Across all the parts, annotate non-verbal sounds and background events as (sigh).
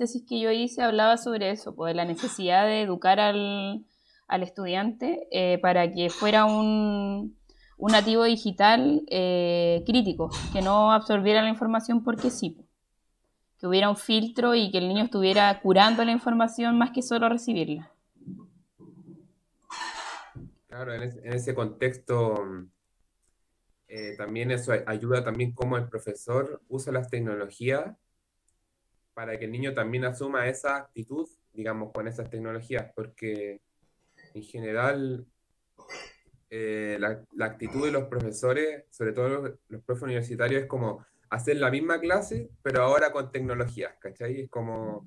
síntesis que yo hice hablaba sobre eso, pues, de la necesidad de educar al, al estudiante eh, para que fuera un, un nativo digital eh, crítico, que no absorbiera la información porque sí, pues. que hubiera un filtro y que el niño estuviera curando la información más que solo recibirla. Claro, en, ese contexto eh, también eso ayuda también cómo el profesor usa las tecnologías para que el niño también asuma esa actitud, digamos, con esas tecnologías, porque en general eh, la, actitud de los profesores, sobre todo los, los, profes universitarios, es como hacer la misma clase, pero ahora con tecnologías, ¿cachai? Es como,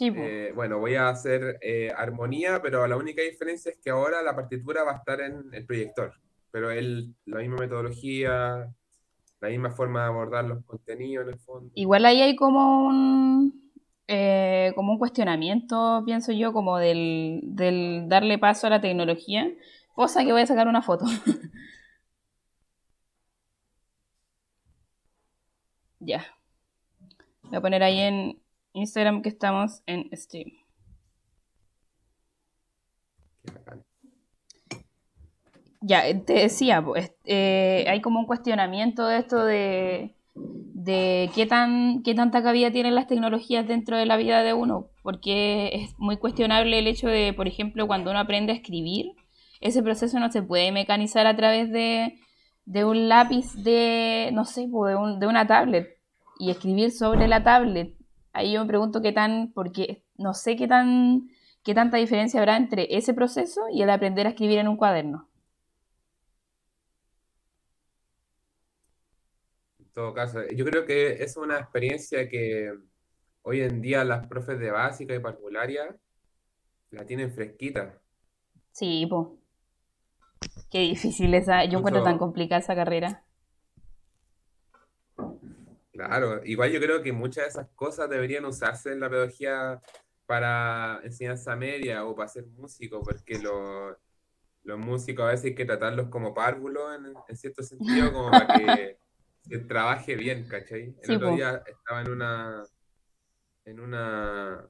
eh, bueno, voy a hacer eh, armonía, pero la única diferencia es que ahora la partitura va a estar en el proyector, pero es la misma metodología, la misma forma de abordar los contenidos en el fondo. Igual ahí hay como un, eh, como un cuestionamiento, pienso yo, como del, del darle paso a la tecnología, cosa que voy a sacar una foto. (laughs) ya. Voy a poner ahí en, Instagram que estamos en Steam. Ya, te decía, pues, eh, hay como un cuestionamiento de esto de, de qué, tan, qué tanta cabida tienen las tecnologías dentro de la vida de uno, porque es muy cuestionable el hecho de, por ejemplo, cuando uno aprende a escribir, ese proceso no se puede mecanizar a través de, de un lápiz de, no sé, de, un, de una tablet y escribir sobre la tablet ahí yo me pregunto qué tan, porque no sé qué tan, qué tanta diferencia habrá entre ese proceso y el aprender a escribir en un cuaderno. Todo caso, yo creo que es una experiencia que hoy en día las profes de básica y parvularia la tienen fresquita. Sí, pues. Qué difícil esa, yo encuentro tan complicada esa carrera. Claro, igual yo creo que muchas de esas cosas deberían usarse en la pedagogía para enseñanza media o para ser músico, porque los, los músicos a veces hay que tratarlos como párvulos en, cierto sentido, como para que, (laughs) se trabaje bien, ¿cachai? El otro día estaba en una, en una,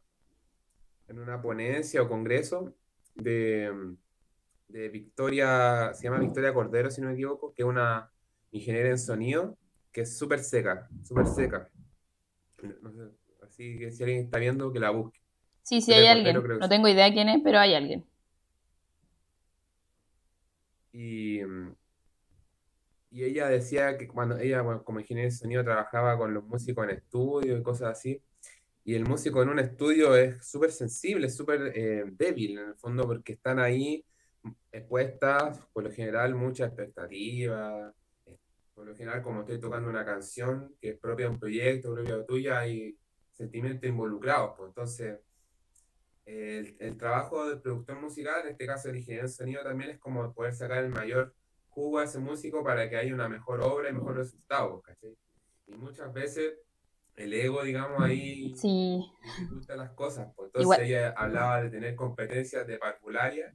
en una ponencia o congreso de, de Victoria, se llama Victoria Cordero, si no me equivoco, que es una ingeniera en sonido que es súper seca, súper seca. así que si alguien está viendo, que la busque. Sí, sí, hay alguien. No tengo idea quién es, pero hay alguien. Y, y ella decía que cuando ella, como ingeniera de sonido, trabajaba con los músicos en estudio y cosas así. Y el músico en un estudio es súper sensible, súper eh, débil en el fondo, porque están ahí expuestas, por lo general, muchas expectativas por lo general, como estoy tocando una canción que es propia de un proyecto, propia de tuya, hay sentimientos involucrados. Pues. Entonces, el, trabajo del productor musical, en este caso el ingeniero de sonido, también es como poder sacar el mayor jugo a ese músico para que haya una mejor obra y mejor resultado. ¿cachai? Y muchas veces el ego, digamos, ahí sí. dificulta las cosas. Pues. Entonces ella hablaba de tener competencias de parvularia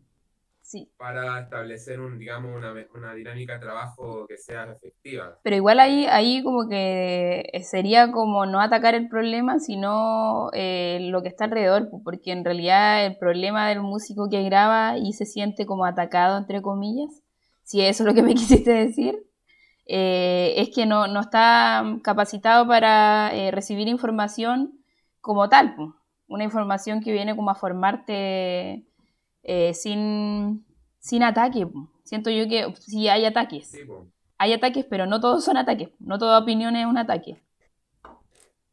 para establecer un, digamos, una, dinámica de trabajo que sea efectiva. Pero igual ahí, ahí como que sería como no atacar el problema, sino eh, lo que está alrededor, porque en realidad el problema del músico que graba y se siente como atacado, entre comillas, si eso es lo que me (laughs) quisiste decir, eh, es que no, está capacitado para eh, recibir información como tal, una información que viene como a formarte eh, sin, sin ataque. Siento yo que sí hay ataques. hay ataques, pero no todos son ataques. No toda opinión es un ataque.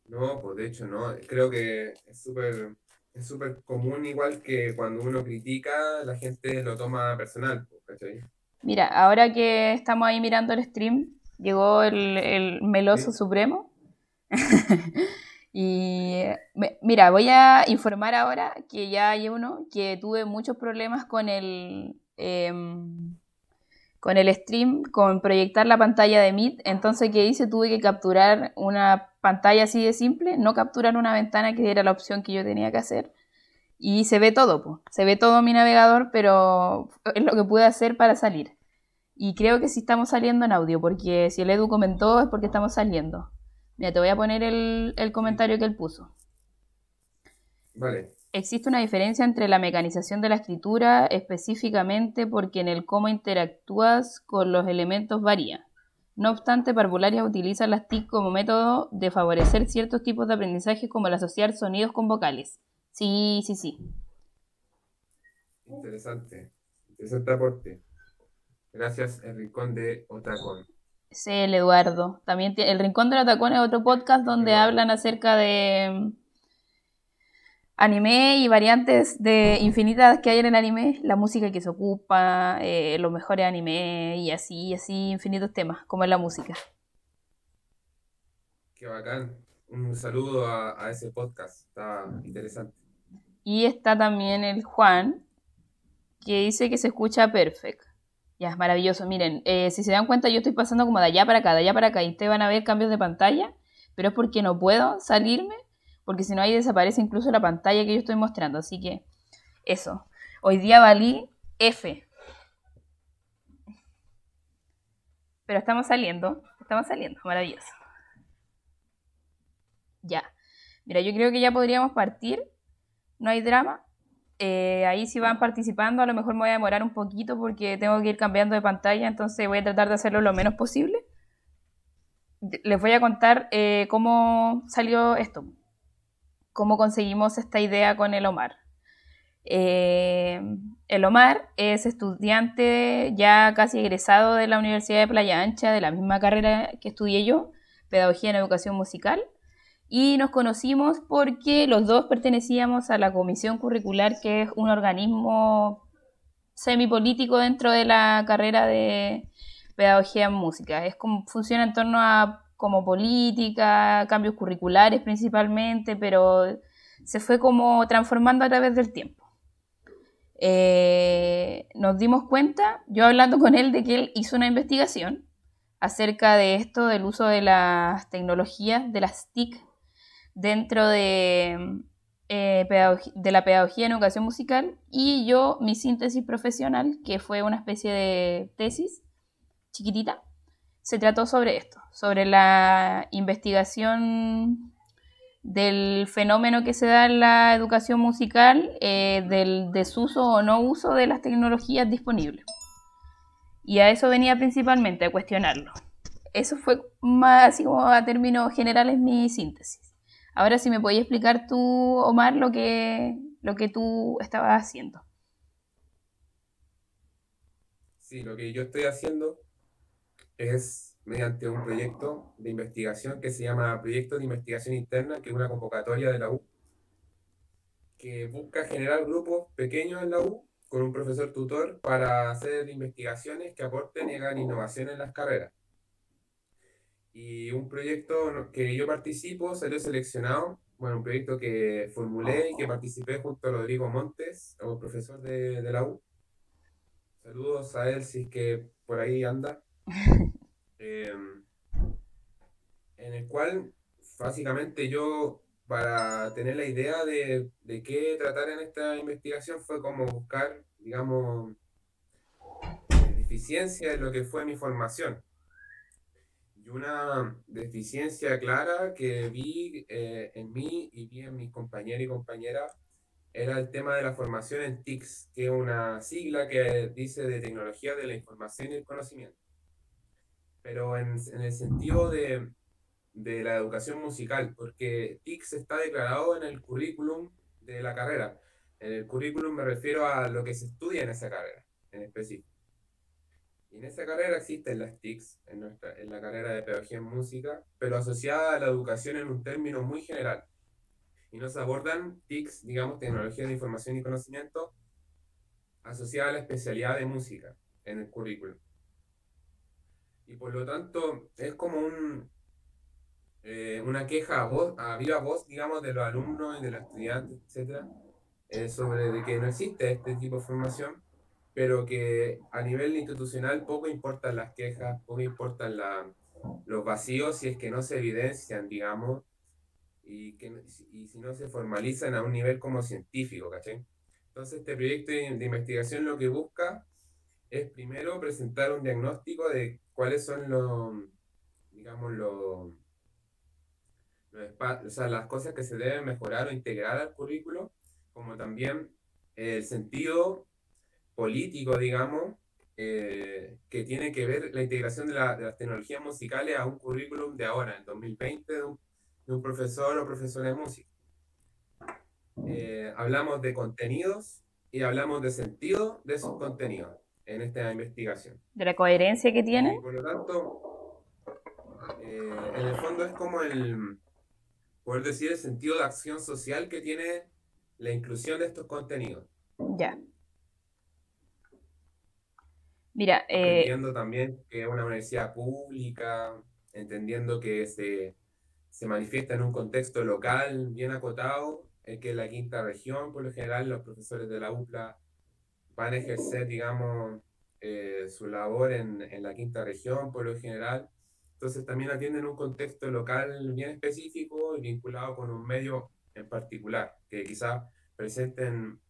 No, pues de hecho no. Creo que es súper es súper común igual que cuando uno critica, la gente lo toma personal. Mira, ahora que estamos ahí mirando el stream, llegó el, el meloso supremo. (laughs) Y mira, voy a informar ahora que ya hay uno que tuve muchos problemas con el, em, con el stream, con proyectar la pantalla de Meet. Entonces, ¿qué hice? Tuve que capturar una pantalla así de simple, no capturar una ventana que era la opción que yo tenía que hacer. Y se ve todo, pues. se ve todo mi navegador, pero es lo que pude hacer para salir. Y creo que sí estamos saliendo en audio, porque si el Edu comentó es porque estamos saliendo. Mira, te voy a poner el, comentario que él puso. Vale. Existe una diferencia entre la mecanización de la escritura específicamente porque en el cómo interactúas con los elementos varía. No obstante, Parvularia utiliza las TIC como método de favorecer ciertos tipos de aprendizaje como el asociar sonidos con vocales. Sí, sí, sí. Interesante. Interesante aporte. Gracias, el Rincón de Otacón. Sí, el Eduardo. También el Rincón de Otacón es otro podcast donde hablan acerca de anime y variantes de infinitas que hay en el anime, la música que se ocupa, eh, los mejores anime y así, y así infinitos temas, como es la música. Qué bacán. Un saludo a, ese podcast, está interesante. Y está también el Juan, que dice que se escucha perfecto. Ya, es maravilloso. Miren, eh, si se dan cuenta, yo estoy pasando como de allá para acá, de allá para acá, y ustedes van a ver cambios de pantalla, pero es porque no puedo salirme porque si no ahí desaparece incluso la pantalla que yo estoy mostrando. Así que eso. Hoy día valí F. Pero estamos saliendo, estamos saliendo, maravilloso. Ya. Mira, yo creo que ya podríamos partir. No hay drama. Eh, ahí si van participando, a lo mejor me voy a demorar un poquito porque tengo que ir cambiando de pantalla, entonces voy a tratar de hacerlo lo menos posible. Les voy a contar eh, cómo salió esto cómo conseguimos esta idea con el Omar. Eh, el Omar es estudiante ya casi egresado de la Universidad de Playa Ancha, de la misma carrera que estudié yo, Pedagogía en Educación Musical, y nos conocimos porque los dos pertenecíamos a la Comisión Curricular, que es un organismo semipolítico dentro de la carrera de Pedagogía en Música. Es como funciona en torno a como política, cambios curriculares principalmente, pero se fue como transformando a través del tiempo. Eh, nos dimos cuenta, yo hablando con él, de que él hizo una investigación acerca de esto, del uso de las tecnologías, de las TIC, dentro de, eh, de la pedagogía en educación musical, y yo mi síntesis profesional, que fue una especie de tesis chiquitita, se trató sobre esto, sobre la investigación del fenómeno que se da en la educación musical, eh, del desuso o no uso de las tecnologías disponibles. Y a eso venía principalmente, a cuestionarlo. Eso fue más, así como a términos generales, mi síntesis. Ahora si me podías explicar tú, Omar, lo que, lo que tú estabas haciendo. Sí, lo que yo estoy haciendo es mediante un proyecto de investigación que se llama Proyecto de Investigación Interna, que es una convocatoria de la U, que busca generar grupos pequeños en la U con un profesor tutor para hacer investigaciones que aporten y hagan innovación en las carreras. Y un proyecto que yo participo salió seleccionado, bueno, un proyecto que formulé y que participé junto a Rodrigo Montes, o profesor de, de la U. Saludos a él si es que por ahí anda. (laughs) Em, en el cual básicamente yo, para tener la idea de, de qué tratar en esta investigación, fue como buscar, digamos, deficiencia de lo que fue mi formación. Y una deficiencia clara que vi eh, en mí y vi en mis compañeros y compañeras era el tema de la formación en TICS, que es una sigla que dice de tecnología de la información y el conocimiento pero en, en el sentido de, de, la educación musical, porque TICS está declarado en el currículum de la carrera. En el currículum me refiero a lo que se estudia en esa carrera, en específico. Y en esa carrera existen las TICS, en, nuestra, en la carrera de Pedagogía en Música, pero asociada a la educación en un término muy general. Y nos abordan TICS, digamos, tecnología de información y conocimiento, asociada a la especialidad de música en el currículum. Y por lo tanto es como un, eh, una queja a, voz, a viva voz, digamos, de los alumnos y de los estudiantes, etcétera, eh, sobre de que no existe este tipo de formación, pero que a nivel institucional poco importan las quejas, poco importan la, los vacíos si es que no se evidencian, digamos, y, que, y si no se formalizan a un nivel como científico, ¿cachai? Entonces este proyecto de, de investigación lo que busca es primero presentar un diagnóstico de cuáles son los, digamos, los, o sea, las cosas que se deben mejorar o integrar al currículo, como también el sentido político, digamos, eh, que tiene que ver la integración de, las tecnologías musicales a un currículum de ahora, en 2020, de un, profesor o profesora de música. Eh, hablamos de contenidos y hablamos de sentido de esos contenidos en esta investigación. De la coherencia que tiene. por lo tanto, eh, en el fondo es como el, poder decir, el sentido de acción social que tiene la inclusión de estos contenidos. Ya. Mira, eh, entendiendo también que es una universidad pública, entendiendo que se, se manifiesta en un contexto local bien acotado, es que la quinta región, por lo general, los profesores de la UPLA van a ejercer, digamos, eh, su labor en, en, la quinta región, por lo general. Entonces también atienden un contexto local bien específico y vinculado con un medio en particular, que quizás presenten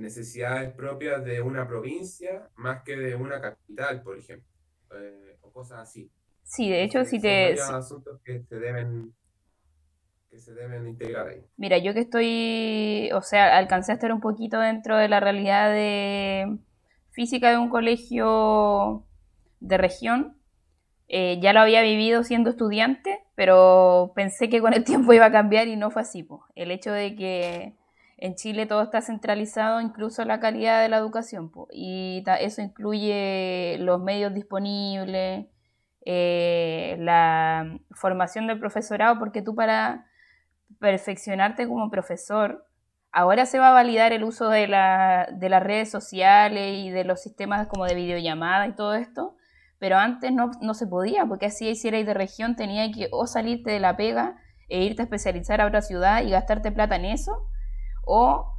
necesidades propias de una provincia más que de una capital, por ejemplo, eh, o cosas así. Sí, de hecho, si te... asuntos que se deben que se deben integrar ahí. Mira, yo que estoy, o sea, alcancé a estar un poquito dentro de la realidad de física de un colegio de región. Eh, ya lo había vivido siendo estudiante, pero pensé que con el (laughs) tiempo iba a cambiar y no fue así. El hecho de que en Chile todo está centralizado, incluso la calidad de la educación, y eso incluye los medios disponibles, eh, la formación del profesorado, porque tú para perfeccionarte como profesor, ahora se va a validar el uso de, la, de las redes sociales y de los sistemas como de videollamada y todo esto, pero antes no, no se podía, porque así si erais de región tenía que o salirte de la pega e irte a especializar a otra ciudad y gastarte plata en eso, o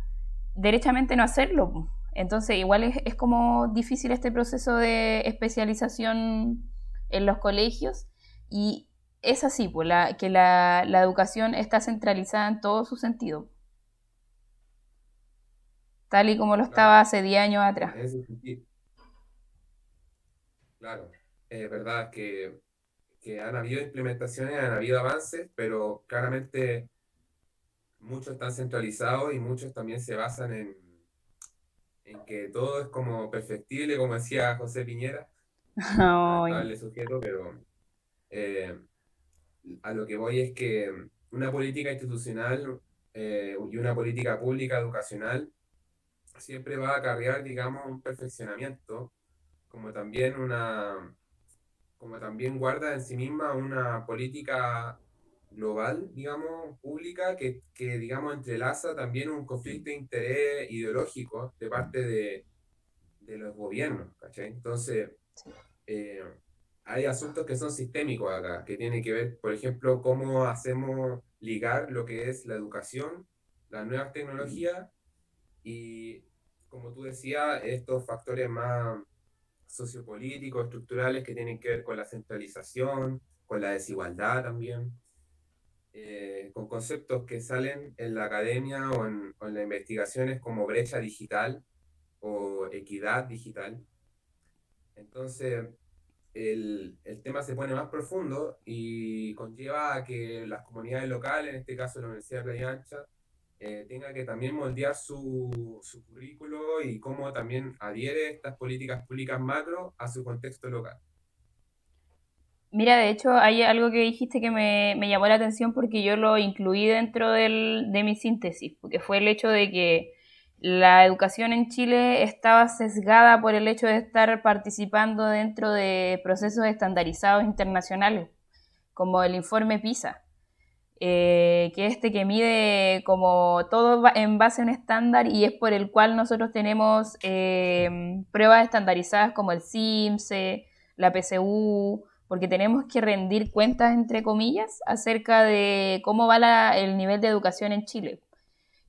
derechamente no hacerlo. Entonces igual es, es como difícil este proceso de especialización en los colegios y es así, pues, la, que la, educación está centralizada en todo su sentido. Tal y como lo estaba hace 10 años atrás. Claro, es verdad que, han habido implementaciones, han habido avances, pero claramente muchos están centralizados y muchos también se basan en, en que todo es como perfectible, como decía José Piñera. (laughs) el sujeto, pero eh, a lo que voy es que una política institucional eh, y una política pública educacional siempre va a acarrear, digamos, un perfeccionamiento, como también una como también guarda en sí misma una política global, digamos, pública, que, que, digamos, entrelaza también un conflicto de interés ideológico de parte de, de los gobiernos, ¿cachai? Entonces, eh, hay asuntos que son sistémicos acá, que tienen que ver, por ejemplo, cómo hacemos ligar lo que es la educación, las nuevas tecnologías y, como tú decías, estos factores más sociopolíticos, estructurales que tienen que ver con la centralización, con la desigualdad también, eh, con conceptos que salen en la academia o en, o en las investigaciones como brecha digital o equidad digital. Entonces, el, el, tema se pone más profundo y conlleva a que las comunidades locales, en este caso la Universidad de Playa Ancha, eh, tenga que también moldear su, su, currículo y cómo también adhiere estas políticas públicas macro a su contexto local. Mira, de hecho, hay algo que dijiste que me, me llamó la atención porque yo lo incluí dentro del, de mi síntesis, porque fue el hecho de que la educación en Chile estaba sesgada por el hecho de estar participando dentro de procesos estandarizados internacionales, como el informe PISA, eh, que este que mide como todo en base a un estándar y es por el cual nosotros tenemos eh, pruebas estandarizadas como el CIMSE, la PCU, porque tenemos que rendir cuentas, entre comillas, acerca de cómo va el nivel de educación en Chile.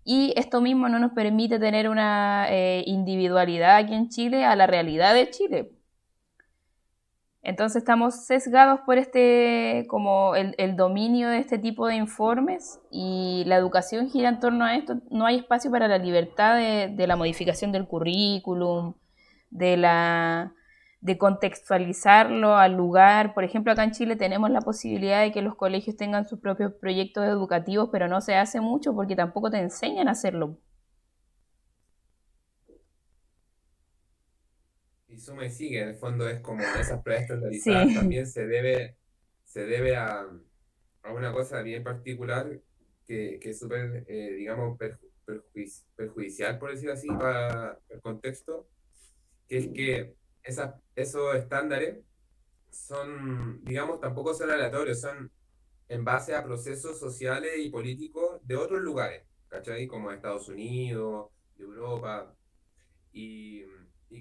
Y esto mismo no nos permite tener una eh, individualidad aquí en Chile a la realidad de Chile. Entonces estamos sesgados por este, como el, dominio de este tipo de informes y la educación gira en torno a esto. No hay espacio para la libertad de, la modificación del currículum, de la, de contextualizarlo al lugar. Por ejemplo, acá en Chile tenemos la posibilidad de que los colegios tengan sus propios proyectos educativos, pero no se hace mucho porque tampoco te enseñan a hacerlo. Y suma y sigue, en el fondo es como esas pruebas estandarizadas (laughs) también se debe, se debe a, una cosa bien particular que, es súper, eh, digamos, perjudicial, por decirlo así, para el contexto, que es que esos estándares son, digamos, tampoco son aleatorios, son en base a procesos sociales y políticos de otros lugares, ¿cachai? Como Estados Unidos, de Europa, y,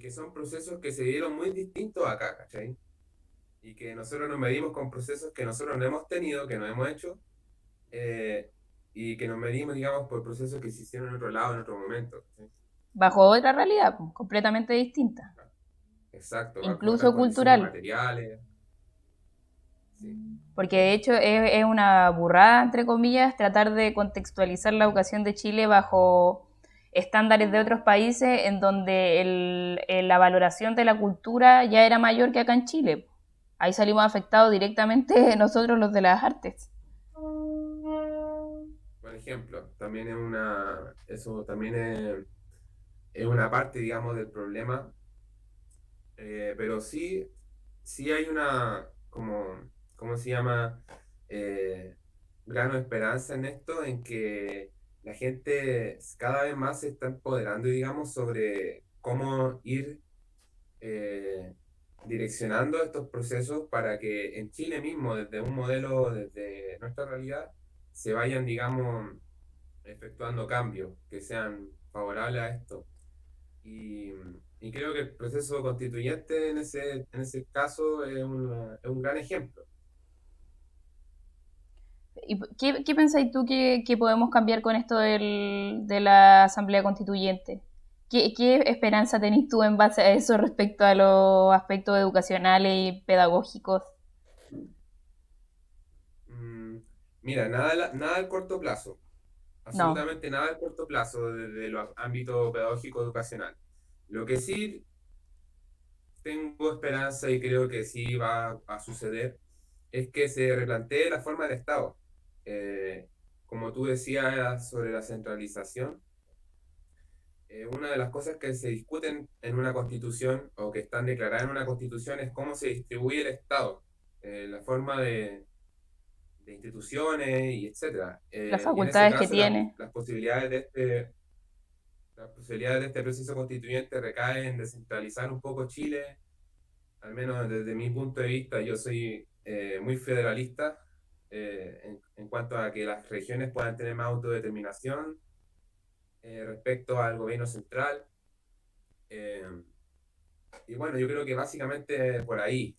que son procesos que se dieron muy distintos acá, ¿cachai? Y que nosotros nos medimos con procesos que nosotros no hemos tenido, que no hemos hecho, eh, y que nos medimos, digamos, por procesos que se hicieron en otro lado, en otro momento. Bajo otra realidad, pues, completamente distinta. Exacto. Incluso cultural. Materiales. Porque de hecho es, una burrada, entre comillas, tratar de contextualizar la educación de Chile bajo estándares de otros países en donde la valoración de la cultura ya era mayor que acá en Chile. Ahí salimos afectados directamente (laughs) nosotros los de las artes. Por ejemplo, también es una, eso también es, es una parte, digamos, del problema eh, pero sí, sí hay una, como, ¿cómo se llama? Eh, grano esperanza en esto, en que la gente cada vez más se está empoderando, digamos, sobre cómo ir eh, direccionando estos procesos para que en Chile mismo, desde un modelo, desde nuestra realidad, se vayan, digamos, efectuando cambios que sean favorables a esto. Y, y creo que el proceso constituyente en ese, en ese caso es, es un gran ejemplo. ¿Y qué, qué pensáis tú que, que, podemos cambiar con esto del, de la Asamblea Constituyente? ¿Qué, ¿Qué, esperanza tenéis tú en base a eso respecto a los aspectos educacionales y pedagógicos? Mm, mira, nada, nada al corto plazo. Absolutamente nada al corto plazo desde el ámbito pedagógico educacional. Lo que sí tengo esperanza y creo que sí va a suceder es que se replantee la forma de Estado. Eh, como tú decías sobre la centralización, eh, una de las cosas que se discuten en una constitución o que están declaradas en una constitución es cómo se distribuye el Estado, eh, la forma de, instituciones y etcétera. las facultades que tiene. Las posibilidades de este, las posibilidades de este proceso constituyente recaen en descentralizar un poco Chile, al menos desde mi punto de vista, yo soy eh, muy federalista eh, en, cuanto a que las regiones puedan tener más autodeterminación eh, respecto al gobierno central. y bueno, yo creo que básicamente por ahí,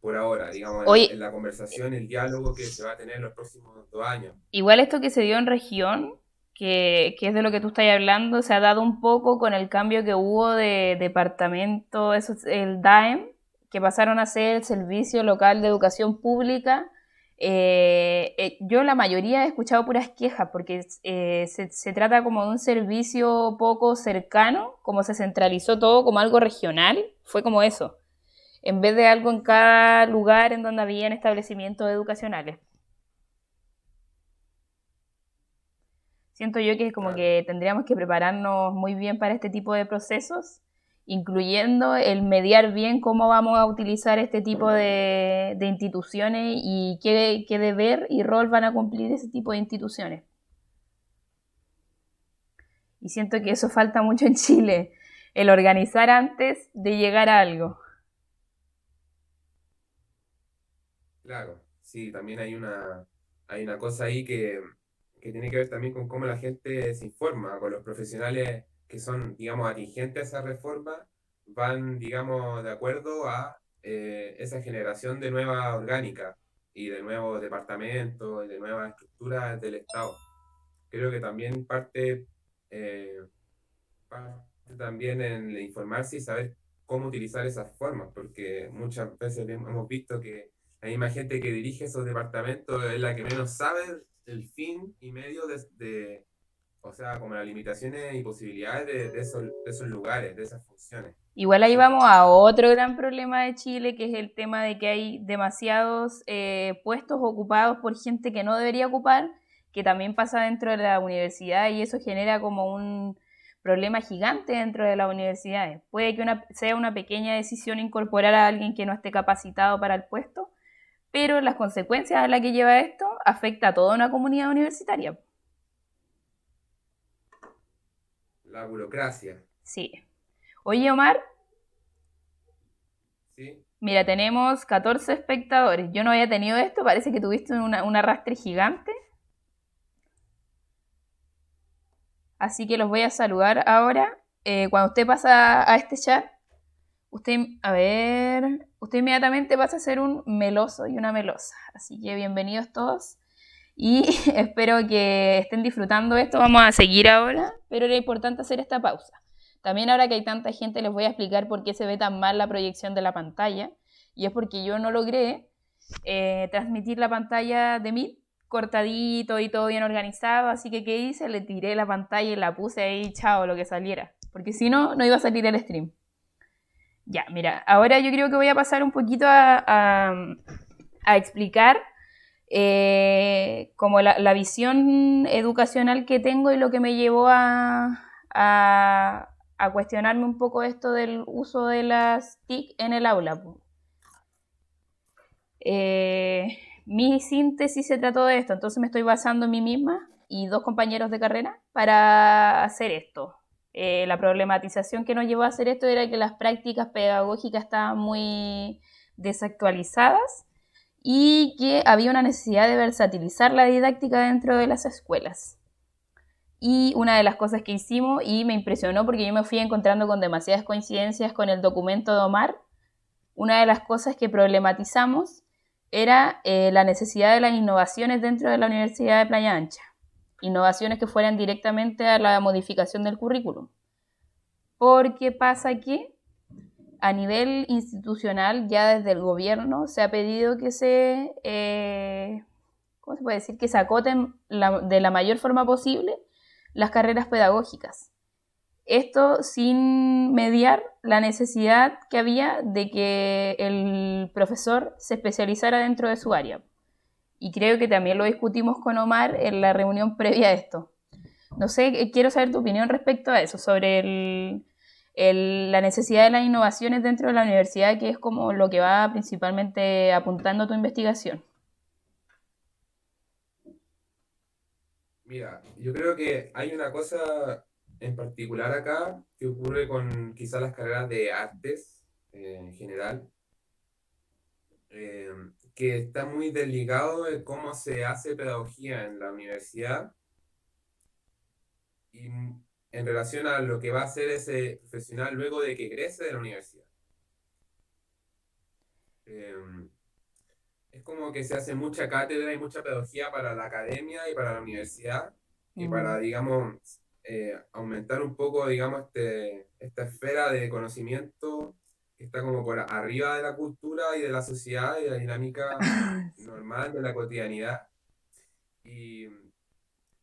por ahora, digamos, en, la conversación, el diálogo que se va a tener en los próximos dos años. Igual esto que se dio en región, que, es de lo que tú estás hablando, se ha dado un poco con el cambio que hubo de departamento, eso, el DAEM, que pasaron a ser el Servicio Local de Educación Pública. Eh, eh, yo la mayoría he escuchado puras quejas porque eh, se, se, trata como de un servicio poco cercano, como se centralizó todo como algo regional, fue como eso, en vez de algo en cada lugar en donde habían establecimientos educacionales. Siento yo que como que tendríamos que prepararnos muy bien para este tipo de procesos, incluyendo el mediar bien cómo vamos a utilizar este tipo de, instituciones y qué, qué deber y rol van a cumplir ese tipo de instituciones. Y siento que eso falta mucho en Chile, el organizar antes de llegar a algo. Claro, sí, también hay una, hay una cosa ahí que que tiene que ver también con cómo la gente se informa, con los profesionales que son, digamos, atingentes a esa reforma, van, digamos, de acuerdo a eh, esa generación de nueva orgánica y de nuevos departamentos y de nuevas estructuras del Estado. Creo que también parte, eh, parte también en informarse y saber cómo utilizar esas formas, porque muchas veces hemos visto que la misma gente que dirige esos departamentos es la que menos sabe el fin y medio de, o sea, como las limitaciones y posibilidades de, esos lugares, de esas funciones. Igual ahí vamos a otro gran problema de Chile, que es el tema de que hay demasiados eh, puestos ocupados por gente que no debería ocupar, que también pasa dentro de la universidad y eso genera como un problema gigante dentro de las universidades. Puede que una, sea una pequeña decisión incorporar a alguien que no esté capacitado para el puesto, pero las consecuencias a las que lleva esto afecta a toda una comunidad universitaria. La burocracia. Sí. Oye, Omar. ¿Sí? Mira, tenemos 14 espectadores. Yo no había tenido esto, parece que tuviste una, un arrastre gigante. Así que los voy a saludar ahora. Eh, cuando usted pasa a este chat, usted, a ver, usted inmediatamente pasa a ser un meloso y una melosa. Así que bienvenidos todos. Y (laughs) espero que estén disfrutando esto. Vamos a seguir ahora, pero era importante hacer esta pausa. También ahora que hay tanta gente les voy a explicar por qué se ve tan mal la proyección de la pantalla. Y es porque yo no logré eh, transmitir la pantalla de mí cortadito y todo bien organizado. Así que, ¿qué hice? Le tiré la pantalla y la puse ahí, chao, lo que saliera. Porque si no, no iba a salir el stream. Ya, mira, ahora yo creo que voy a pasar un poquito a, explicar eh, como la, visión educacional que tengo y lo que me llevó a, cuestionarme un poco esto del uso de las TIC en el aula. Eh, mi síntesis se trató de esto, entonces me estoy basando en mí misma y dos compañeros de carrera para hacer esto. Eh, la problematización que nos llevó a hacer esto era que las prácticas pedagógicas estaban muy desactualizadas y que había una necesidad de versatilizar la didáctica dentro de las escuelas. Y una de las cosas que hicimos, y me impresionó porque yo me fui encontrando con demasiadas coincidencias con el documento de Omar, una de las cosas que problematizamos era eh, la necesidad de las innovaciones dentro de la Universidad de Playa Ancha. Innovaciones que fueran directamente a la modificación del currículum. Porque pasa que a nivel institucional, ya desde el gobierno, se ha pedido que se, eh, ¿cómo se puede decir? Que se acoten de la mayor forma posible las carreras pedagógicas. Esto sin mediar la necesidad que había de que el profesor se especializara dentro de su área. Y creo que también lo discutimos con Omar en la reunión (laughs) previa a esto. No sé, quiero saber tu opinión respecto a eso, sobre el, la necesidad de las innovaciones dentro de la universidad, que es como lo que va principalmente apuntando tu investigación. Mira, yo creo que hay una cosa en particular acá que ocurre con quizás las carreras de artes eh, en general, eh, que está muy desligado de cómo se hace pedagogía en la universidad. Y en relación a lo que va a hacer ese profesional luego de que egrese de la universidad. Eh, es como que se hace mucha cátedra y mucha pedagogía para la academia y para la universidad. Y para, digamos, eh, aumentar un poco, digamos, este, esta esfera de conocimiento está como por arriba de la cultura y de la sociedad y de la dinámica (laughs) normal de la cotidianidad. Y,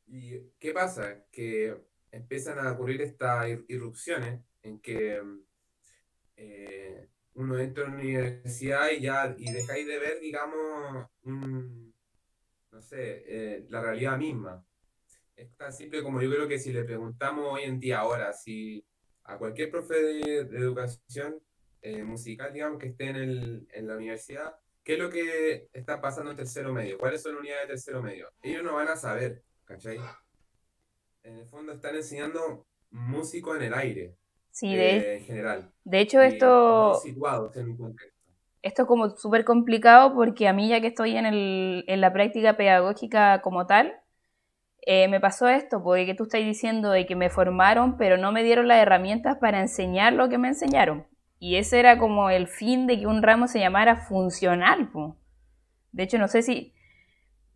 y ¿qué pasa? Que empiezan a ocurrir estas irrupciones en que eh, uno entra a la universidad y ya y dejáis de ver, digamos, no sé, eh, la realidad misma. Es tan simple como yo creo que si le preguntamos hoy en día ahora, si a cualquier profe de, de educación eh, musical, digamos, que esté en, el, en la universidad, ¿qué es lo que está pasando en tercero medio? ¿Cuáles son las unidades de tercero medio? Ellos no van a saber, ¿cachai? en el fondo están enseñando músico en el aire. Sí, de, eh, en general. De hecho, esto. situados en un contexto. Esto es como súper complicado porque a mí, ya que estoy en, el, en la práctica pedagógica como tal, eh, me pasó esto, porque tú estás diciendo de que me formaron, pero no me dieron las herramientas para enseñar lo que me enseñaron. Y ese era como el fin de que un ramo se llamara funcional. Po. De hecho, no sé si.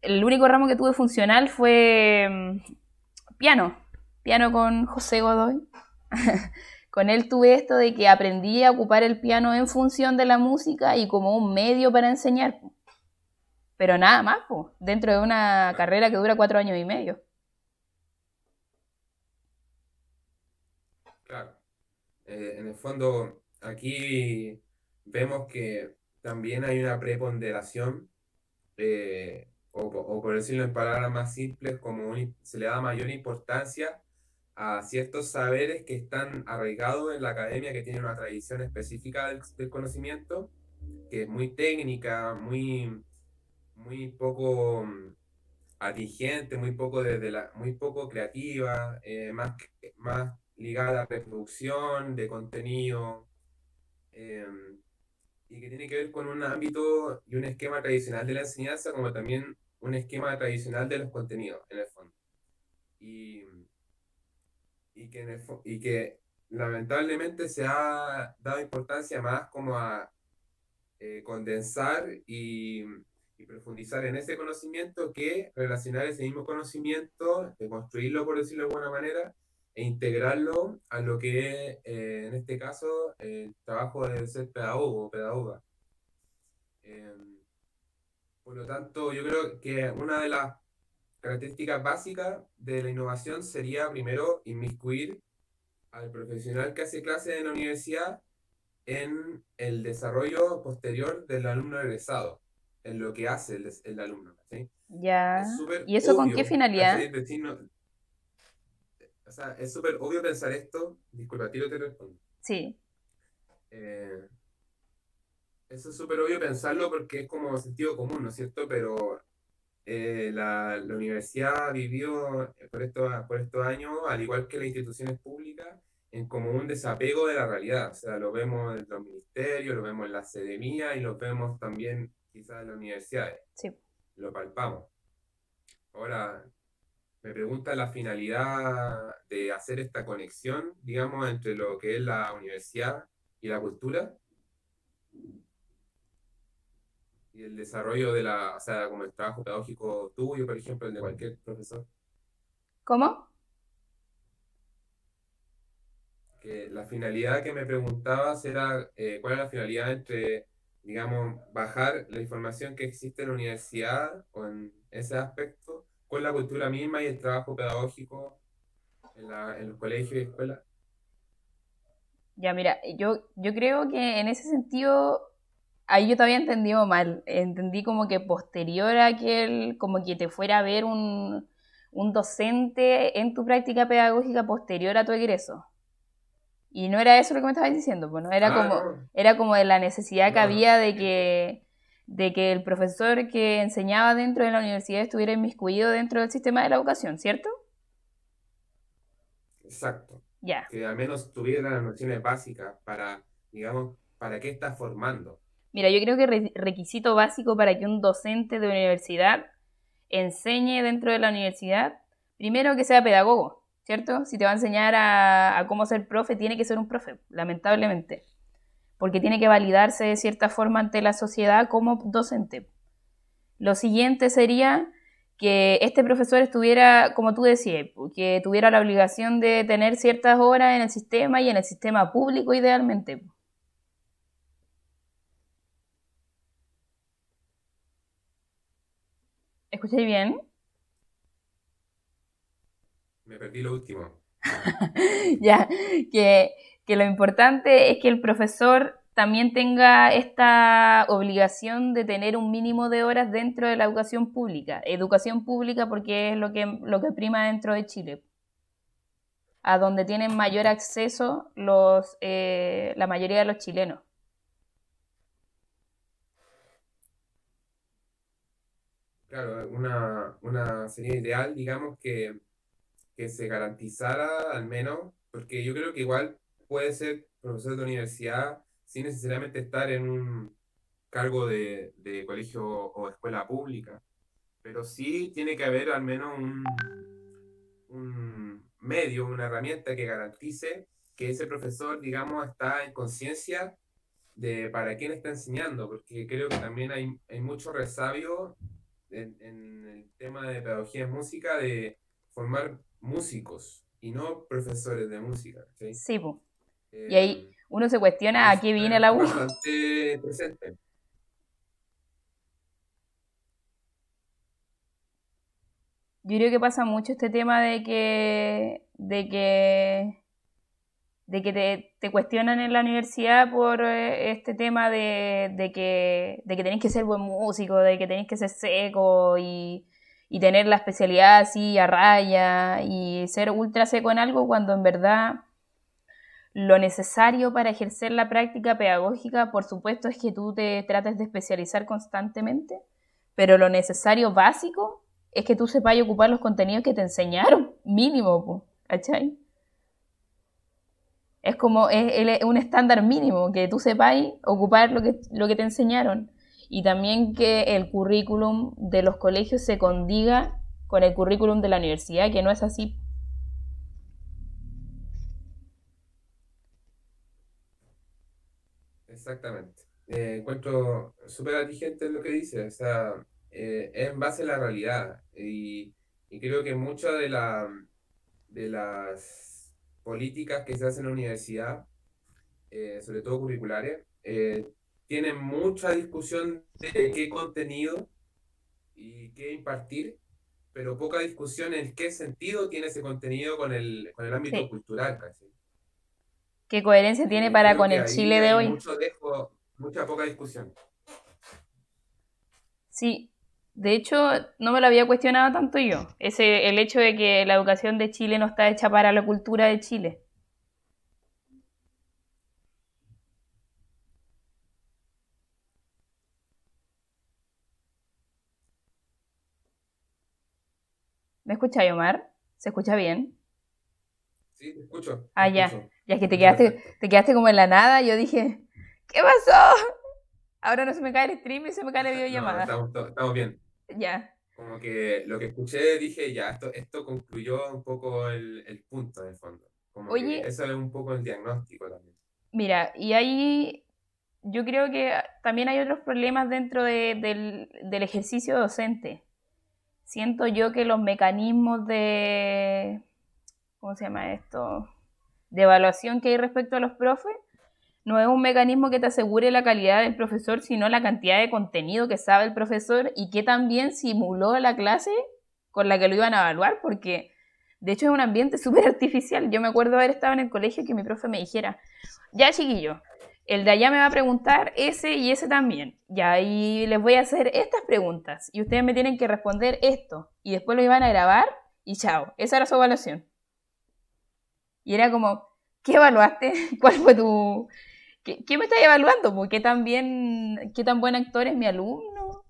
El único ramo que tuve funcional fue mm, piano, piano con José Godoy. (laughs) con él tuve esto de que aprendí a ocupar el piano en función de la música y como un medio para enseñar. Pero nada más, dentro de una carrera que dura cuatro años y medio. Claro. Eh, en el fondo, aquí vemos que también hay una preponderación, eh, o, por decirlo en palabras más simples, como se le da mayor importancia a ciertos saberes que están arraigados en la academia, que tienen una tradición específica del, conocimiento, que es muy técnica, muy, muy poco mm, atingente, muy poco, desde la, muy poco creativa, eh, más, más ligada a reproducción de contenido, em, y que tiene que ver con un ámbito y un esquema tradicional de la enseñanza, como también un esquema tradicional de los contenidos, en el fondo. Y, y, que, y que lamentablemente se ha dado importancia más como a eh, condensar y, y, profundizar en ese conocimiento que relacionar ese mismo conocimiento, de construirlo, por decirlo de alguna manera, e integrarlo a lo que es, eh, en este caso, el trabajo de ser pedagogo o pedagoga. Em, por lo tanto, yo creo que una de las características básicas de la innovación sería primero inmiscuir al profesional que hace clase en la universidad en el desarrollo posterior del alumno egresado, en lo que hace el, alumno. Ya. ¿Y eso con qué finalidad? O sea, es súper obvio pensar esto. Disculpa, tiro te respondo. Sí. Eh, eso es súper obvio pensarlo porque es como sentido común, ¿no es cierto? Pero eh, la, la, universidad vivió por, esto, por estos años, al igual que las instituciones públicas, en como un desapego de la realidad. O sea, lo vemos en los ministerios, lo vemos en la academia y lo vemos también quizás en las universidades. Sí. Lo palpamos. Ahora, me pregunta la finalidad de hacer esta conexión, digamos, entre lo que es la universidad y la cultura. Y el desarrollo de la, o sea, como el trabajo pedagógico tuyo, por ejemplo, el de cualquier profesor. ¿Cómo? Que la finalidad que me preguntabas era, eh, ¿cuál es la finalidad entre, digamos, bajar la información que existe en la universidad o en ese aspecto con la cultura misma y el trabajo pedagógico en, la, en los colegios y escuelas? Ya, mira, yo, yo creo que en ese sentido, ahí yo todavía entendí mal. Entendí como que posterior a aquel, como que te fuera a ver un, un docente en tu práctica pedagógica posterior a tu egreso. Y no era eso lo que me estabas diciendo, pues era ah, como, era como de la necesidad que había de que de que el profesor que enseñaba dentro de la universidad estuviera inmiscuido dentro del sistema de la educación, ¿cierto? Exacto. Ya. Que al menos tuviera las nociones básicas para, digamos, para qué está formando. Mira, yo creo que requisito básico para que un docente de universidad enseñe dentro de la universidad, primero que sea pedagogo, ¿cierto? Si te va a enseñar a, a cómo ser profe, tiene que ser un profe, lamentablemente porque tiene que validarse de cierta forma ante la sociedad como docente. Lo siguiente sería que este profesor estuviera, como tú decías, que tuviera la obligación de tener ciertas horas en el sistema y en el sistema público idealmente. ¿Escucháis bien? Me perdí lo último. (laughs) ya, que que lo importante es que el profesor también tenga esta obligación de tener un mínimo de horas dentro de la educación pública. Educación pública porque es lo que, lo que prima dentro de Chile, a donde tienen mayor acceso los, eh, la mayoría de los chilenos. Claro, una, una sería ideal, digamos, que, que se garantizara al menos, porque yo creo que igual puede ser profesor de universidad sin necesariamente estar en un cargo de, colegio o escuela pública, pero sí tiene que haber al menos un, un medio, una herramienta que garantice que ese profesor, digamos, está en conciencia de para quién está enseñando, porque creo que también hay, hay mucho resabio en, el tema de pedagogía en música de formar músicos y no profesores de música. Sí, sí y ahí eh, uno se cuestiona a qué viene la U. presente. Yo creo que pasa mucho este tema de que, de que, de que te, te, cuestionan en la universidad por eh, este tema de, de, que, de que tenés que ser buen músico, de que tenés que ser seco y, y tener la especialidad así a raya y ser ultra seco en algo cuando en verdad lo necesario para ejercer la práctica pedagógica, por supuesto, es que tú te trates de especializar constantemente, pero lo necesario básico es que tú sepas ocupar los contenidos que te enseñaron, mínimo, ¿cachai? Es como es, un estándar mínimo, que tú sepáis ocupar lo que, lo que te enseñaron. Y también que el currículum de los colegios se condiga con el currículum de la universidad, que no es así. Exactamente. Eh, encuentro súper atingente lo que dice, o sea, eh, es en base a la realidad. Y, y creo que muchas de, la, de las políticas que se hacen en la universidad, eh, sobre todo curriculares, eh, tienen mucha discusión de qué contenido y qué impartir, pero poca discusión en qué sentido tiene ese contenido con el, con el ámbito cultural casi. ¿Qué coherencia tiene eh, para con el Chile de hoy? Mucho dejo, mucha poca discusión. Sí, de hecho, no me lo había cuestionado tanto yo. Ese, el hecho de que la educación de Chile no está hecha para la cultura de Chile. ¿Me escucha, Omar? ¿Se escucha bien? Sí, te escucho. ah, ya. Ya es que te quedaste, te quedaste como en la nada. Yo dije, ¿qué pasó? Ahora no se me cae el stream y se me cae la videollamada. estamos, bien. Ya. Como que lo que escuché dije, ya, esto, esto concluyó un poco el, el punto de fondo. Como Oye, eso es un poco el diagnóstico también. Mira, y ahí yo creo que también hay otros problemas dentro de, del, del ejercicio docente. Siento yo que los mecanismos de, ¿cómo se llama esto? De evaluación que hay respecto a los profes no es un mecanismo que te asegure la calidad del profesor, sino la cantidad de contenido que sabe el profesor y que también simuló la clase con la que lo iban a evaluar, porque de hecho es un ambiente (laughs) súper artificial. Yo me acuerdo haber estado en el colegio que mi profe me dijera, ya chiquillo, el de allá me va a preguntar ese y ese también. Ya, y les voy a hacer estas preguntas y ustedes me tienen que responder esto. Y después lo iban a grabar y chao. Esa era su evaluación. Y era como, ¿qué evaluaste? (laughs) ¿Cuál fue tu, ¿Qué, me está evaluando? ¿Qué tan bien, qué tan buen actor es mi alumno?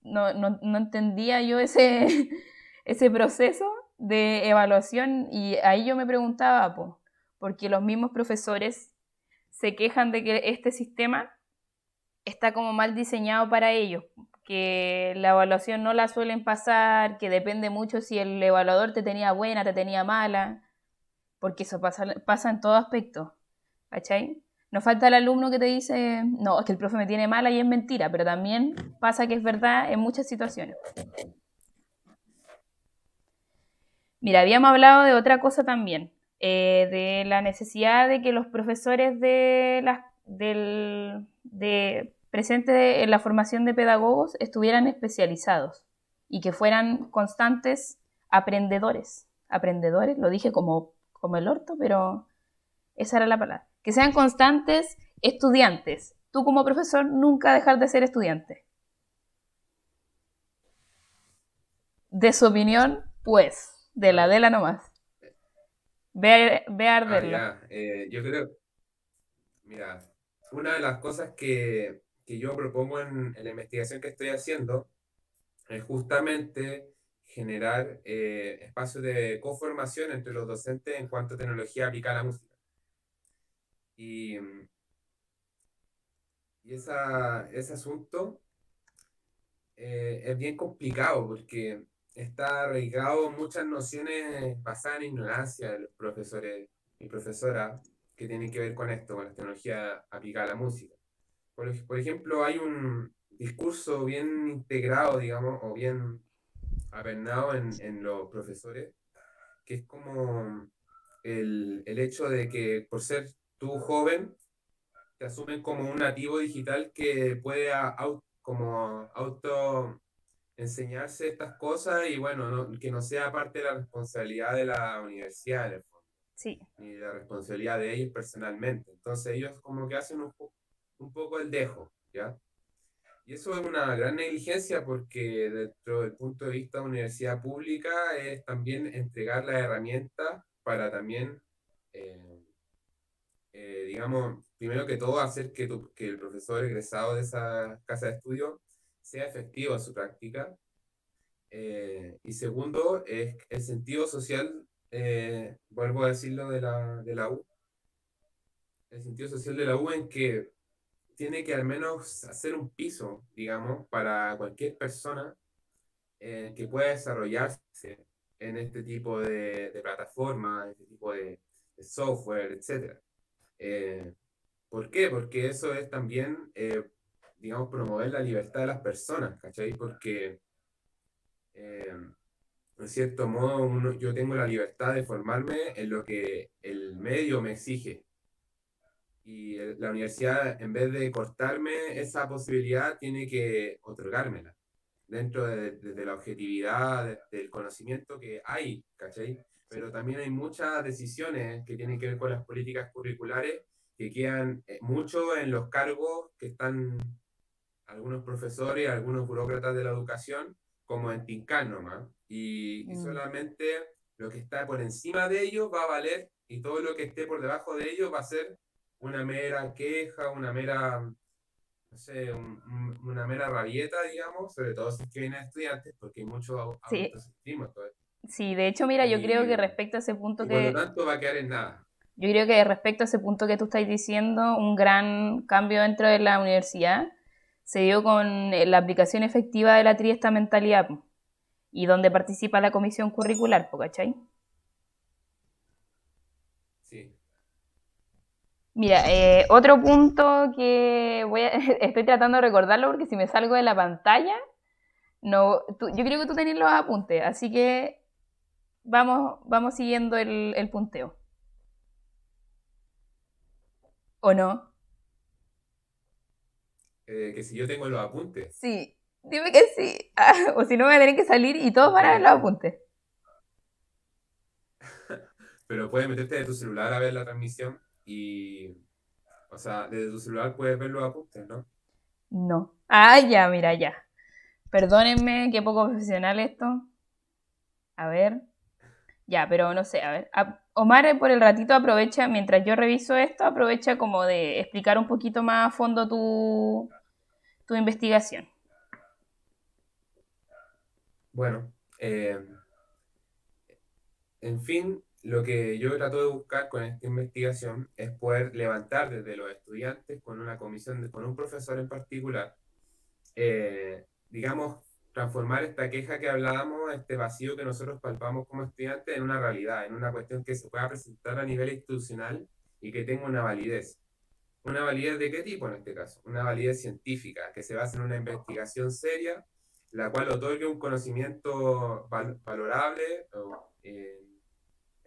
No, no, no entendía yo ese, (laughs) ese proceso de evaluación y ahí yo me preguntaba, pues, porque los mismos profesores se quejan de que este sistema está como mal diseñado para ellos, que la evaluación no la suelen pasar, que depende mucho si el evaluador te tenía buena, te tenía mala, porque eso pasa, pasa en todo aspecto, ¿cachai? Nos falta el alumno que te dice, no, es que el profe me tiene mala y es mentira, pero también pasa que es verdad en muchas situaciones. Mira, habíamos hablado de otra cosa también, eh, de la necesidad de que los profesores de las, del, de, presentes en la formación de pedagogos estuvieran especializados y que fueran constantes aprendedores. Aprendedores, lo dije como, como el orto, pero esa era la palabra que sean constantes estudiantes. Tú como profesor nunca dejar de ser estudiante. De su opinión, pues, de la de la nomás. Ve, ve a arderla. Ah, eh, yo creo, mira, una de las cosas que, yo propongo en, la investigación que estoy haciendo es justamente generar eh, espacios de conformación entre los docentes en cuanto a tecnología aplicada a la música. Y, y esa, ese asunto eh, es bien complicado porque está arraigado muchas nociones basadas en ignorancia de los profesores y profesoras que tienen que ver con esto, con la tecnología aplicada a la música. Por, por ejemplo, hay un discurso bien integrado, digamos, o bien apernado en, en los profesores, que es como el, el hecho de que por ser tú joven te asumen como un nativo digital que puede como auto enseñarse estas cosas y bueno, que no sea parte de la responsabilidad de la universidad en el fondo. Sí. Ni la responsabilidad de ellos personalmente. Entonces ellos como que hacen un, un poco el dejo, ¿ya? Y eso es una gran negligencia porque dentro del punto de vista de universidad pública es también entregar las herramientas para también, eh, eh, digamos, primero que todo hacer que, que el profesor egresado de esa casa de estudio sea efectivo en su práctica. Eh, y segundo, es el sentido social, vuelvo a decirlo, de la, de la U. El sentido social de la U en que tiene que al menos hacer un piso, digamos, para cualquier persona eh, que pueda desarrollarse en este tipo de, de plataformas, este tipo de, software, etc. Eh, ¿Por qué? Porque eso es también, eh, digamos, promover la libertad de las personas, ¿cachai? Porque, en cierto modo, yo tengo la libertad de formarme en lo que el medio me exige, y la universidad, en vez de cortarme esa posibilidad, tiene que otorgármela dentro de, la objetividad del conocimiento que hay, ¿cachai? Pero también hay muchas decisiones que tienen que ver con las políticas curriculares que quedan eh, mucho en los cargos que están algunos profesores, algunos burócratas de la educación, como en Tincan nomás. Y, y, mm. solamente lo que está por encima de ellos va a valer y todo lo que esté por debajo de ellos va a ser una mera queja, una mera, no sé, una mera rabieta, digamos, sobre todo si es que vienen estudiantes, porque hay mucho sí. Sí, de hecho, mira, yo creo que respecto a ese punto que... Por lo tanto, va a quedar en nada. Yo creo que respecto a ese punto que tú estás diciendo, un gran cambio dentro de la universidad se dio con la aplicación efectiva de la triestamentalidad y donde participa la comisión curricular, ¿cachai? Mira, eh, otro punto que voy a, (laughs) estoy tratando de recordarlo porque si me salgo de la pantalla, no, yo creo que tú tenés los apuntes, así que vamos, vamos siguiendo el, el punteo. ¿O no? Eh, que si yo tengo los apuntes. Sí, dime que sí. (laughs) o si no, me voy a tener que salir y todos van a ver los apuntes. (laughs) Pero puedes meterte de tu celular a ver la transmisión. Y, o sea, desde tu celular puedes ver los apuntes, ¿no? No. Ah, ya, mira, ya. Perdónenme, qué poco profesional esto. A ver. Ya, pero no sé, a ver. Omar por el ratito aprovecha, mientras yo reviso esto, aprovecha como de explicar un poquito más a fondo tu, tu investigación. Bueno, eh, en fin, lo que yo trato de buscar con esta investigación es poder levantar desde los estudiantes con una comisión, con un profesor en particular, eh, digamos, transformar esta queja que hablábamos, este vacío que nosotros palpamos como estudiantes en una realidad, en una cuestión que se pueda presentar a nivel institucional y que tenga una validez. ¿Una validez de qué tipo en este caso? Una validez científica, que se basa en una investigación seria, la cual otorgue un conocimiento valorable, eh,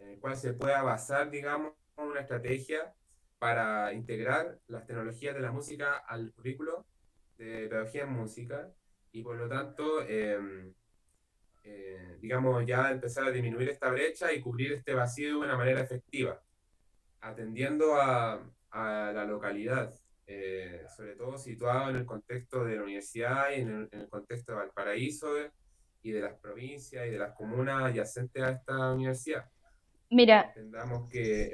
en el cual se pueda basar, digamos, una estrategia para integrar las tecnologías de la música al currículo de pedagogía en música y por lo tanto, em, eh, digamos, ya empezar a disminuir esta brecha y cubrir este vacío de una manera efectiva, atendiendo a, la localidad, eh, sobre todo situado en el contexto de la universidad y en el, en el contexto de Valparaíso y de las provincias y de las comunas adyacentes a esta universidad. Mira. que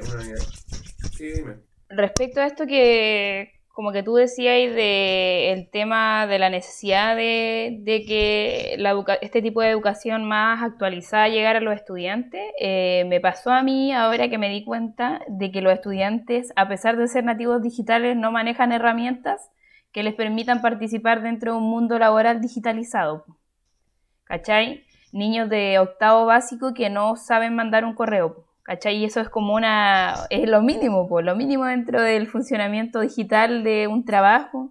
Respecto a esto que, como que tú decías de el tema de la necesidad de, que la este tipo de educación más actualizada llegara a los estudiantes, eh, me pasó a mí ahora que me di cuenta de que los estudiantes, a pesar de ser nativos digitales, no manejan herramientas que les permitan participar dentro de un mundo laboral digitalizado. ¿Cachai? Niños de octavo básico que no saben mandar un correo, ¿cachai? Y eso es como una, es lo mínimo, pues, lo mínimo dentro del funcionamiento digital de un trabajo.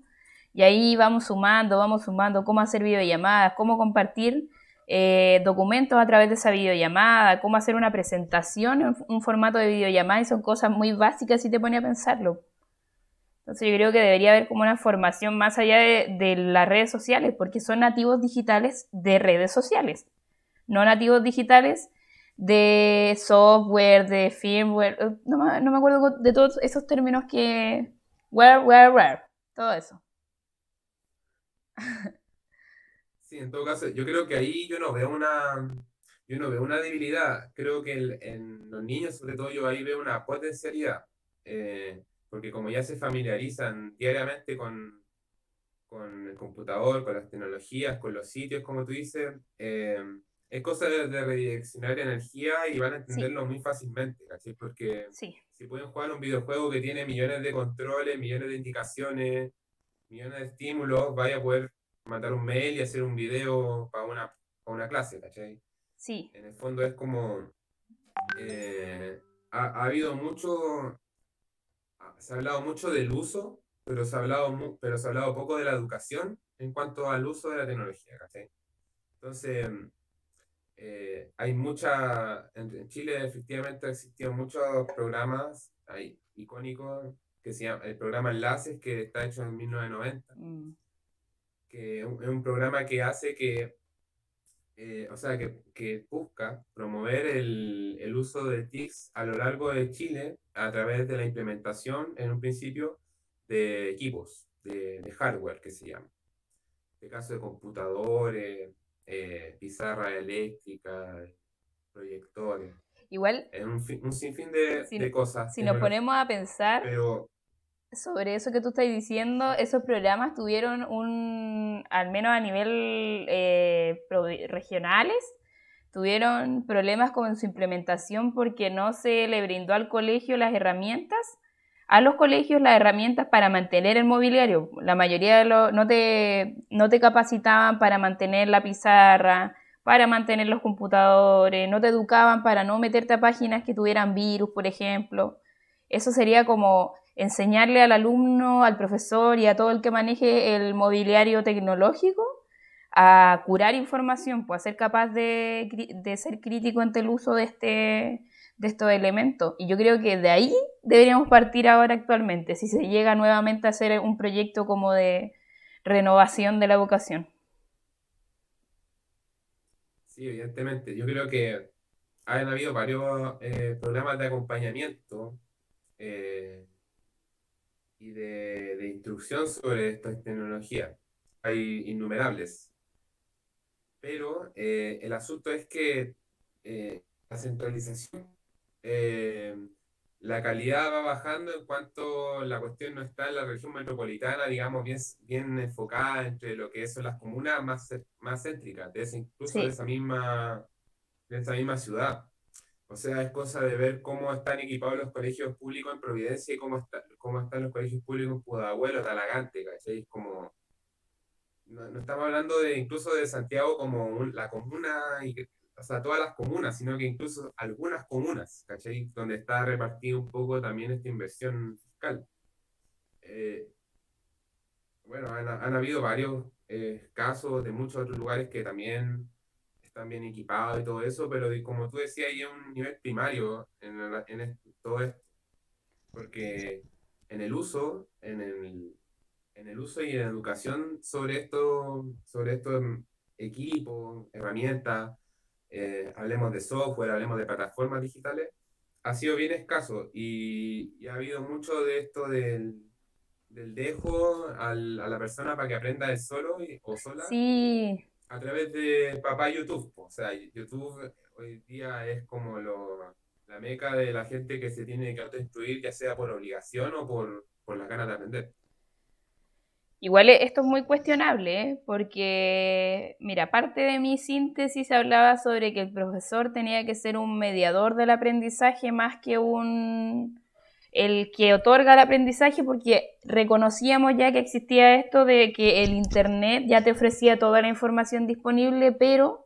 Y ahí vamos sumando, vamos sumando cómo hacer videollamadas, cómo compartir eh, documentos a través de esa videollamada, cómo hacer una presentación en un formato de videollamada, y son cosas muy básicas si te pone a pensarlo. Entonces yo creo que debería haber como una formación más allá de, de las redes sociales, porque son nativos digitales de redes sociales no nativos digitales de software, de firmware, eh, no, me acuerdo de todos esos términos que... Where, where, where, todo eso. (laughs) Sí, en todo caso, yo creo que ahí yo no veo una, yo no veo una debilidad. Creo que en los niños, sobre todo, yo ahí veo una potencialidad. Eh, porque como ya se familiarizan diariamente con, con el computador, con las tecnologías, con los sitios, como tú dices, eh, es cosa de, redireccionar energía y van a entenderlo muy fácilmente, ¿cachai? Porque si pueden jugar un videojuego que tiene millones de controles, millones de indicaciones, millones de estímulos, vaya a poder mandar un mail y hacer un video para una, para una clase, ¿cachai? Sí. En el fondo es como... Eh, ha, ha, habido mucho... Se ha hablado mucho del uso, pero se ha hablado, pero se ha hablado poco de la educación en cuanto al uso de la tecnología, ¿cachai? Entonces eh, hay mucha, en, Chile efectivamente existido muchos programas hay, icónicos que se llama el programa Enlaces que está hecho en 1990, mm. que es un, programa que hace que, eh, o sea, que, que busca promover el, el, uso de TICs a lo largo de Chile a través de la implementación en un principio de equipos, de, de hardware que se llama. En este caso de computadores, eh, pizarra eléctrica, proyectores. Igual. Un, un sinfín de, cosas. Si nos ponemos a pensar sobre eso que tú estás diciendo, esos programas tuvieron un, al menos a nivel eh, regionales, tuvieron problemas con su implementación porque no se le brindó al colegio las herramientas a los colegios las herramientas para mantener el mobiliario. La mayoría de los no te, no te capacitaban para mantener la pizarra, para mantener los computadores, no te educaban para no meterte a páginas que tuvieran virus, por ejemplo. Eso sería como enseñarle al alumno, al profesor y a todo el que maneje el mobiliario tecnológico a curar información, pues a ser capaz de, de ser crítico ante el uso de este, de estos elementos. Y yo creo que de ahí deberíamos partir ahora actualmente, si se llega nuevamente a hacer un proyecto como de renovación de la vocación. Sí, evidentemente. Yo creo que han habido varios eh, programas de acompañamiento eh, y de, instrucción sobre estas tecnologías. Hay innumerables. Pero eh, el asunto es que la centralización eh, la calidad va bajando en cuanto la cuestión no está en la región metropolitana, digamos, bien, bien enfocada entre lo que son las comunas más, más céntricas, de incluso de, esa misma, de esa misma ciudad. O sea, es cosa de ver cómo están equipados los colegios públicos en Providencia y cómo, está, cómo están los colegios públicos en Pudahuelo, Talagante, ¿cachai? como... No, estamos hablando de incluso de Santiago como la comuna y o sea, todas las comunas, sino que incluso algunas comunas, ¿cachai? Donde está repartido un poco también esta inversión fiscal. Eh, bueno, han, habido varios eh, casos de muchos otros lugares que también están bien equipados y todo eso, pero como tú decías, hay un nivel primario en, en todo esto. Porque en el uso, en el, en el uso y en la educación sobre esto, sobre estos equipos, herramientas, eh, hablemos de software, hablemos de plataformas digitales, ha sido bien escaso y, ha habido mucho de esto del, del dejo a la persona para que aprenda de solo o sola sí. a través de papá YouTube. O sea, YouTube hoy día es como lo, la meca de la gente que se tiene que autoinstruir, ya sea por obligación o por, por las ganas de aprender. Igual e, esto es muy cuestionable, ¿eh? porque, mira, parte de mi síntesis hablaba sobre que el profesor tenía que ser un mediador del aprendizaje más que un el que otorga el aprendizaje, porque reconocíamos ya que existía esto de que el Internet ya te ofrecía toda la información disponible, pero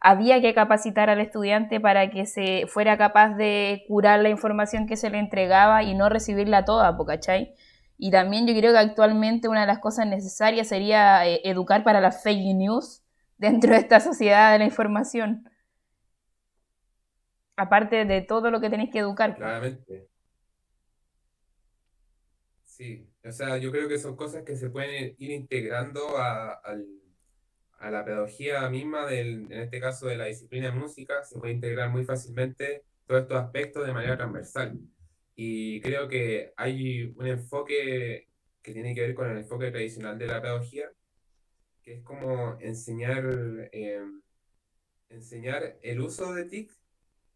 había que capacitar al estudiante para que se fuera capaz de curar la información que se le entregaba y no recibirla toda, ¿cachai? Y también yo creo que actualmente una de las cosas necesarias sería eh, educar para las fake news (laughs) dentro de esta sociedad de la información. Aparte de todo lo que tenéis que educar. Pues. Claramente. Sí, o sea, yo creo que son cosas que se pueden ir integrando a, a la pedagogía misma, del, en este caso de la disciplina de música, se puede integrar muy fácilmente todos estos aspectos de manera transversal. Y creo que hay un enfoque que tiene que ver con el enfoque tradicional de la pedagogía, que es como enseñar, eh, enseñar el uso de TIC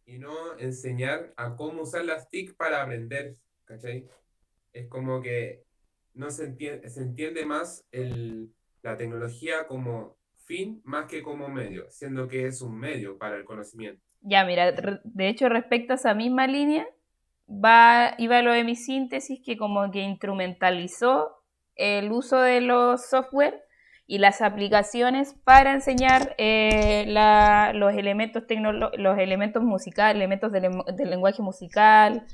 y no enseñar a cómo usar las TIC para aprender, ¿cachai? Es como que no se entiende, se entiende más el, la tecnología como fin más que como medio, siendo que es un medio para el conocimiento. Ya, mira, de hecho respecto a esa misma línea, va, iba lo de mi síntesis que como que instrumentalizó el uso de los software y las aplicaciones para enseñar eh, los, elementos los elementos musicales, elementos del, del, lenguaje musical,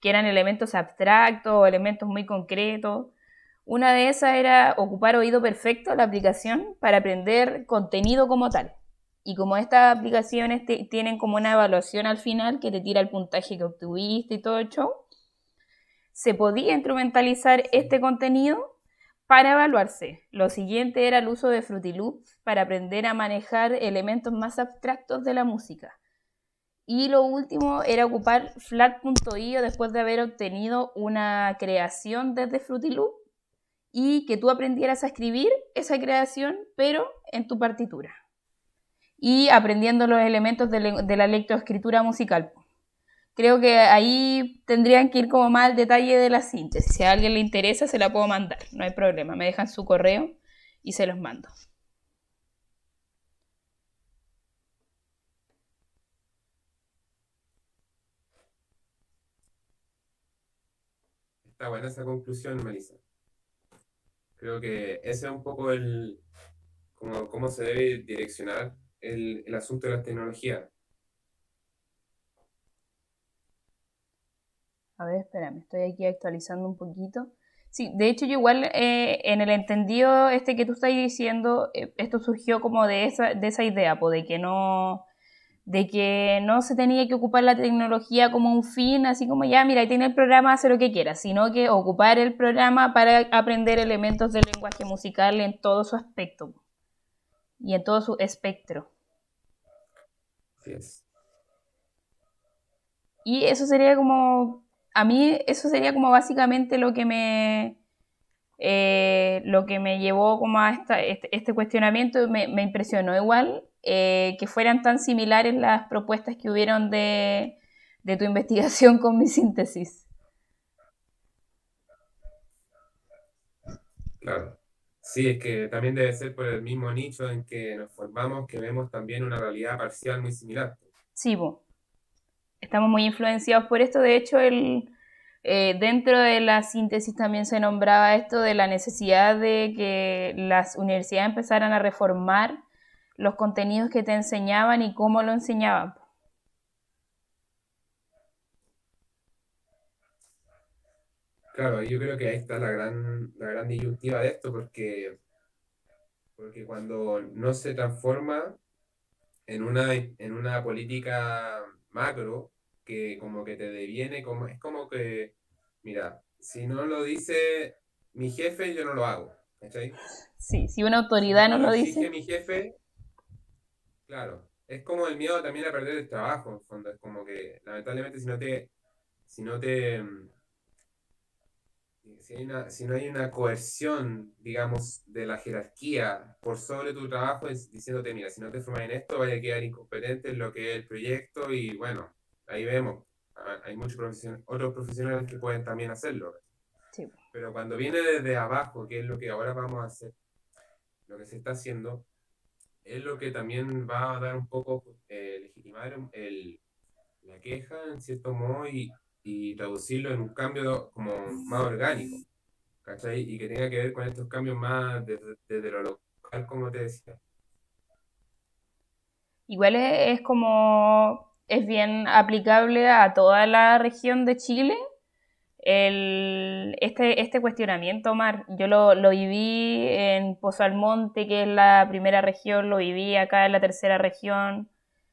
que eran elementos abstractos o elementos muy concretos. Una de esas era ocupar oído perfecto la aplicación para aprender contenido como tal. Y como estas aplicaciones tienen como una evaluación al final que te tira el puntaje que obtuviste y todo el show, se podía instrumentalizar este contenido para evaluarse. Lo siguiente era el uso de Fruity Loops para aprender a manejar elementos más abstractos de la música. Y lo último era ocupar flat.io después de haber obtenido una creación desde Fruity Loop y que tú aprendieras a escribir esa creación, pero en tu partitura y aprendiendo los elementos de, la lectoescritura musical. Creo que ahí tendrían que ir como más al detalle de la síntesis. Si a alguien le interesa, se la puedo mandar, no hay problema. Me dejan su correo y se los mando. Está buena esa conclusión, Melissa. Creo que ese es un poco el cómo se debe direccionar el, asunto de la tecnología. A ver, espérame, estoy aquí actualizando un poquito. Sí, de hecho yo igual eh, en el entendido este que tú estás diciendo, eh, esto surgió como de esa, de esa idea, de que no de que no se tenía que ocupar la tecnología como un fin, así como ya, mira, ahí tiene el programa, hace lo que quiera, sino que ocupar el programa para aprender elementos del lenguaje musical en todo su aspecto y en todo su espectro. Y eso sería como, a mí eso sería como básicamente lo que me, eh, lo que me llevó como a esta, este, este cuestionamiento, me, me, impresionó igual eh, que fueran tan similares las propuestas que hubieron de, de tu (laughs) investigación con mi síntesis. Claro. Sí, es que también debe ser por el mismo nicho en que nos formamos que vemos también una realidad parcial muy similar. Sí, estamos muy influenciados por esto. De hecho, el, eh, dentro de la síntesis también se nombraba esto de la necesidad de que las universidades empezaran a reformar los contenidos que te enseñaban y cómo lo enseñaban. Claro, yo creo que ahí está la gran, la gran disyuntiva de esto, porque, porque cuando no se transforma en una, en una política macro, que como que te deviene, como, es como que, mira, si no lo dice mi jefe, yo no lo hago. ¿cachai? Sí, si una autoridad no, lo dice. mi jefe, claro, es como el miedo también a perder el trabajo, en fondo, es como que lamentablemente si no te, si no te si, no hay una coerción, digamos, de la jerarquía por sobre tu trabajo, es diciéndote, mira, si no te formas en esto, vaya a quedar incompetente en lo que es el proyecto y bueno, ahí vemos. Hay muchos profesionales, otros profesionales que pueden también hacerlo. Pero cuando viene desde abajo, que es lo que ahora vamos a hacer, lo que se está haciendo, es lo que también va a dar un poco, eh, legitimar el, la queja en cierto modo y, y traducirlo en un cambio como más orgánico, ¿cachai? Y que tenga que ver con estos cambios más desde, lo local, como te decía. Igual es, como, es bien aplicable a toda la región de Chile, el, este, este cuestionamiento, Omar. Yo lo, lo, viví en Pozo Almonte, que es la primera región, lo viví acá en la tercera región,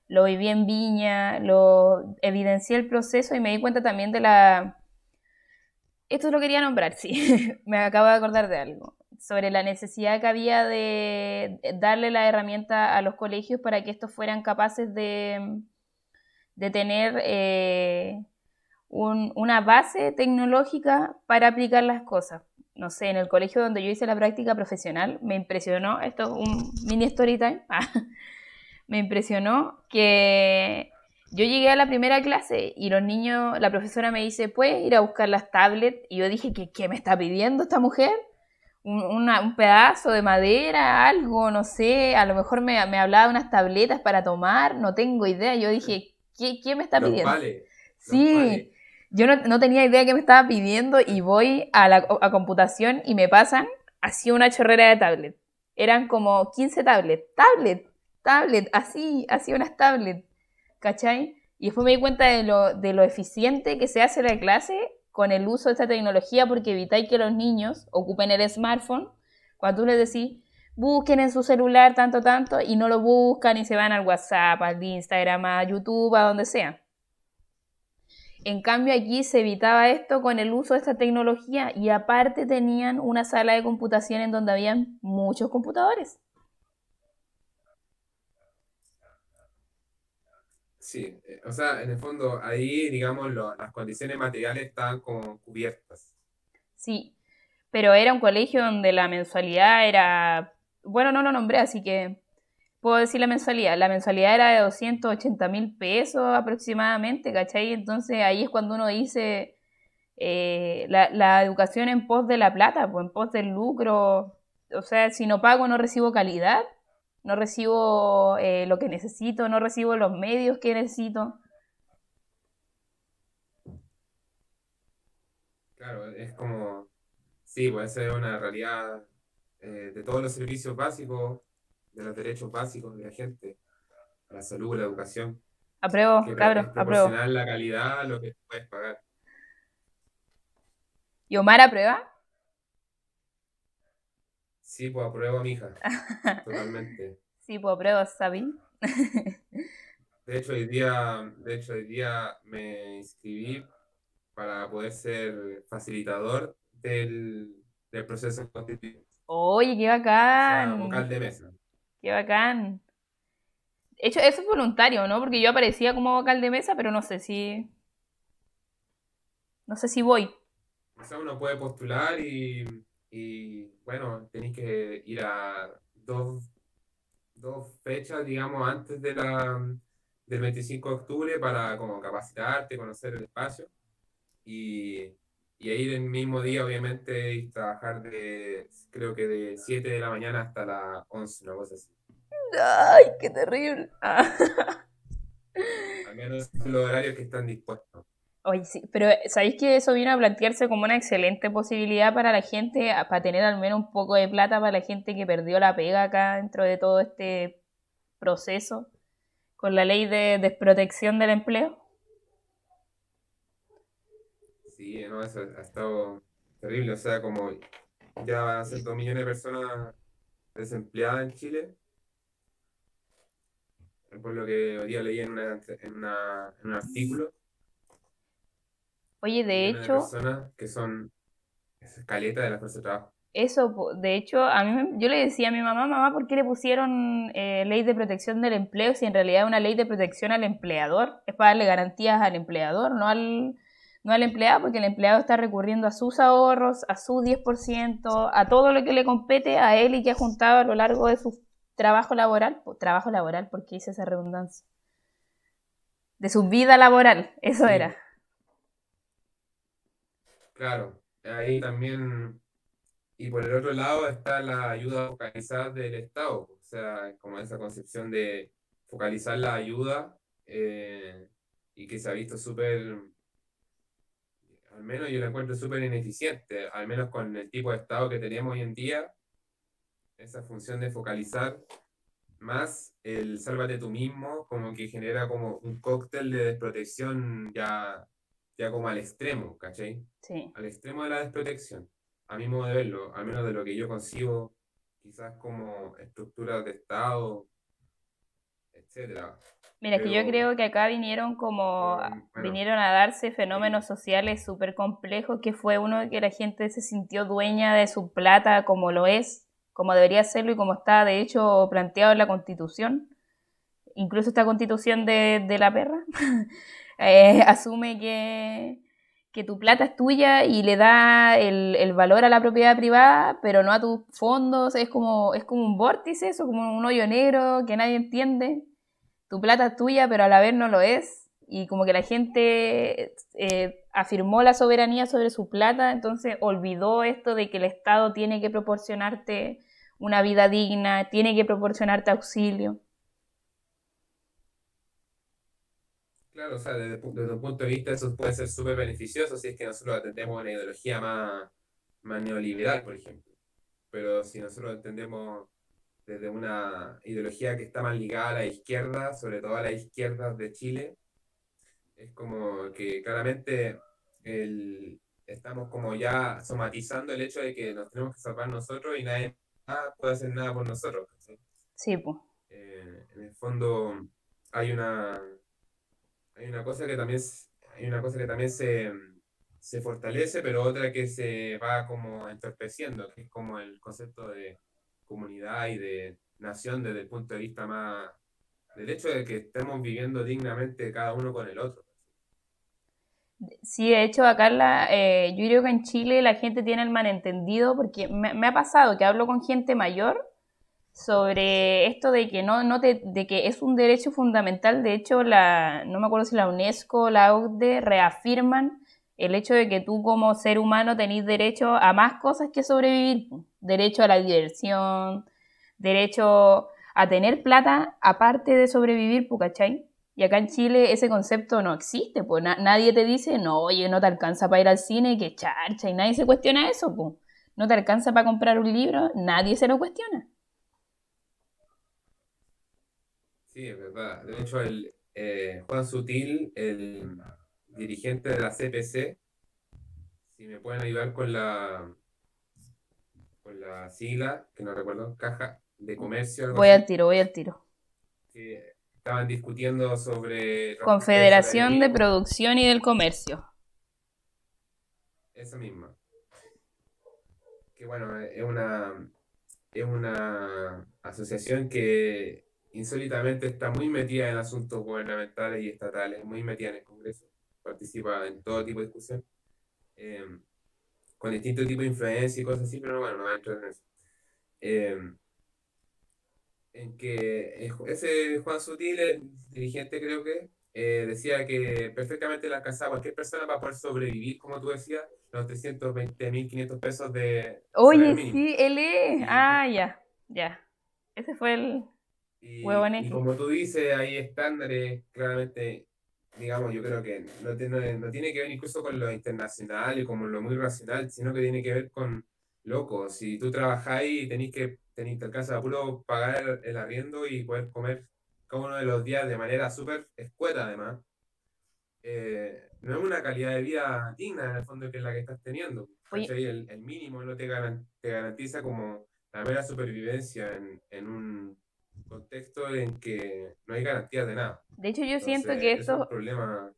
lo viví en Viña, lo evidencié el proceso y me di cuenta también de la... Esto lo quería nombrar, sí, (laughs) me acabo de acordar de algo. sobre la necesidad que había de darle la herramienta a los colegios para que estos fueran capaces de, de tener eh, una base tecnológica para aplicar las cosas. No sé, en el colegio donde yo hice la práctica profesional, me impresionó, esto es un mini story time, (laughs) me impresionó que yo llegué a la primera clase y los niños, la profesora me dice, ¿puedes ir a buscar las tablets? Y yo dije, ¿qué, qué me está pidiendo esta mujer? Un, un, pedazo de madera, algo, no sé, a lo mejor me, me, hablaba de unas tabletas para tomar, no tengo idea. Yo dije, ¿qué, qué me está pidiendo? sí, yo no, no, tenía idea qué me estaba pidiendo y voy a la a computación y me pasan así una chorrera de tablet. Eran como 15 tablets, tablet, tablet, así, así unas tablets. ¿cachai? Y después me di cuenta de lo, de lo eficiente que se hace la clase con el uso de esta tecnología porque evitáis que los niños ocupen el smartphone cuando tú les decís, busquen en su celular tanto, tanto, y no lo buscan y se van al WhatsApp, al Instagram, a YouTube, a donde sea. En cambio aquí se evitaba esto con el uso de esta tecnología y aparte tenían una sala de computación en donde habían muchos computadores. Sí, eh, o sea, en el fondo ahí, digamos, las condiciones materiales estaban como cubiertas. Sí, pero era un colegio donde la mensualidad era, bueno, no lo nombré, así que puedo decir la mensualidad. La mensualidad era de 280 mil pesos aproximadamente, ¿cachai? Entonces ahí es cuando uno dice eh, la, la educación en pos de la plata, pues en pos del lucro. O sea, si no pago no recibo calidad no recibo eh, lo que necesito, no recibo los medios que necesito. Claro, es como, sí, puede ser una realidad eh, de todos los servicios básicos, de los derechos básicos de la gente, la salud, la educación. Apruebo, claro, apruebo. la calidad, lo que puedes pagar. ¿Y Omar aprueba? Sí, pues apruebo a mi hija. Totalmente. (laughs) Sí, pues apruebo, Sabi. De hecho, hoy día, de hecho, hoy día me inscribí para poder ser facilitador del, del proceso constituyente. Oye, qué bacán. O vocal de mesa. Qué bacán. De hecho, eso es voluntario, ¿no? Porque yo aparecía como vocal de mesa, pero no sé si. No sé si voy. O sea, uno puede postular y y bueno, tenéis que ir a dos, dos fechas, digamos, antes de la, del 25 de octubre para como capacitarte, conocer el espacio. Y, y ahí el mismo día, obviamente, y trabajar de, creo que de 7 de la mañana hasta las 11, una cosa así. ¡Ay, qué terrible! Al menos los horarios que están dispuestos. Oye, sí, pero ¿sabéis que eso viene a plantearse como una excelente posibilidad para la gente, para tener al menos un poco de plata para la gente que perdió la pega acá dentro de todo este proceso con la ley de desprotección del empleo? Sí, no, eso ha estado terrible, o sea, como ya van a ser dos millones de personas desempleadas en Chile, por lo que hoy día leí en, una, en un artículo Oye, de hecho... Personas que son escaleta de la fuerza de trabajo. Eso, de hecho, a mí yo le decía a mi mamá, mamá, ¿por qué le pusieron eh, ley de protección del empleo si en realidad es una ley de protección al empleador? Es para darle garantías al empleador, no al, no al empleado, porque el empleado está recurriendo a sus ahorros, a su 10%, a todo lo que le compete a él y que ha juntado a lo largo de su trabajo laboral, trabajo laboral, porque hice esa redundancia, de su vida laboral, eso era. Claro, ahí también, y por el otro lado está la ayuda focalizada del Estado, o sea, como esa concepción de focalizar la ayuda eh, y que se ha visto súper, al menos yo la encuentro súper ineficiente, al menos con el tipo de Estado que tenemos hoy en día, esa función de focalizar más el sálvate tú mismo, como que genera como un cóctel de desprotección ya ya como al extremo, ¿cachai? Sí. Al extremo de la desprotección. A mi modo de verlo, al menos de lo que yo concibo, quizás como estructuras de Estado etcétera. Mira, que yo Pero, creo que acá vinieron como, pero, bueno, vinieron a darse fenómenos sociales súper complejos, que fue uno de que la gente se sintió dueña de su plata como lo es, como debería serlo y como está de hecho planteado en la Constitución. Incluso esta Constitución de, de la perra (laughs) eh, (laughs) asume que, que tu plata es tuya y le da el, el valor a la propiedad privada, pero no a tus fondos. Es como, es como un vórtice, eso, como un hoyo negro que nadie entiende tu plata es tuya, pero a la vez no lo es. Y como que la gente eh, afirmó la soberanía sobre su plata, entonces olvidó esto de que el Estado tiene que proporcionarte una vida digna, tiene que proporcionarte auxilio. Claro, o sea, desde, desde un punto de vista eso puede ser súper beneficioso si es que nosotros atendemos una ideología más, más neoliberal, por ejemplo. Pero si nosotros entendemos desde una ideología que está más ligada a la izquierda, sobre todo a la izquierda de Chile, es como que claramente el- estamos como ya somatizando el hecho de que nos tenemos que salvar nosotros y nadie más puede hacer nada por nosotros. ¿cachai? Sí, pues. Eh, en el fondo hay una, hay una cosa que también, hay una cosa que también se, se fortalece, pero otra que se va como entorpeciendo, que es como el concepto de comunidad y de nación desde el punto de vista más del hecho de que estemos viviendo dignamente cada uno con el otro. Sí, de hecho, acá la, eh, yo creo que en Chile la gente tiene el malentendido, porque me, me ha pasado que hablo con gente mayor sobre esto de que no, no te, de que es un derecho fundamental. De hecho, la, no me acuerdo si la UNESCO o la OCDE reafirman el hecho de que tú como ser humano tenés derecho a más cosas que sobrevivir. Derecho a la diversión, derecho a tener plata aparte de sobrevivir, ¿cachai? Y acá en Chile ese concepto no existe, pues na- nadie te dice, no, oye, no te alcanza para ir al cine, que charcha, y nadie se cuestiona eso, pues. No te alcanza para comprar un libro, nadie se lo cuestiona. Sí, es verdad. De hecho, el, eh, Juan Sutil, el dirigente de la CPC, si me pueden ayudar con la, con la sigla, que no recuerdo, Caja de Comercio, Voy al tiro, voy al tiro. estaban discutiendo sobre Confederación de Producción y del Comercio. esa misma. Que bueno, es una, es una asociación que insólitamente está muy metida en asuntos gubernamentales y estatales, muy metida en el Congreso, participa en todo tipo de discusión, eh, con distintos tipos de influencia y cosas así, pero bueno, no voy a entrar en eso. Eh, en que eh, ese Juan Sutil, el dirigente creo que, eh, decía que perfectamente le alcanzaba a cualquier persona para poder sobrevivir, como tú decías, los 320.500 pesos de Oye, sí, él es. Ah, ya, ya. Ese fue el y, y como tú dices, hay estándares claramente, digamos, yo creo que no, tiene no tiene que ver incluso con lo internacional y como lo muy racional, sino que tiene que ver con, loco, si tú trabajáis y tenéis que, tenéis, te alcanza a puro pagar el arriendo y poder comer cada uno de los días de manera súper escueta además, eh, no es una calidad de vida digna en el fondo que es la que estás teniendo. El, el mínimo no te, garan- te garantiza como la mera supervivencia en, en un contexto en que no hay garantías de nada. de hecho yo siento que eso es un esto, problema.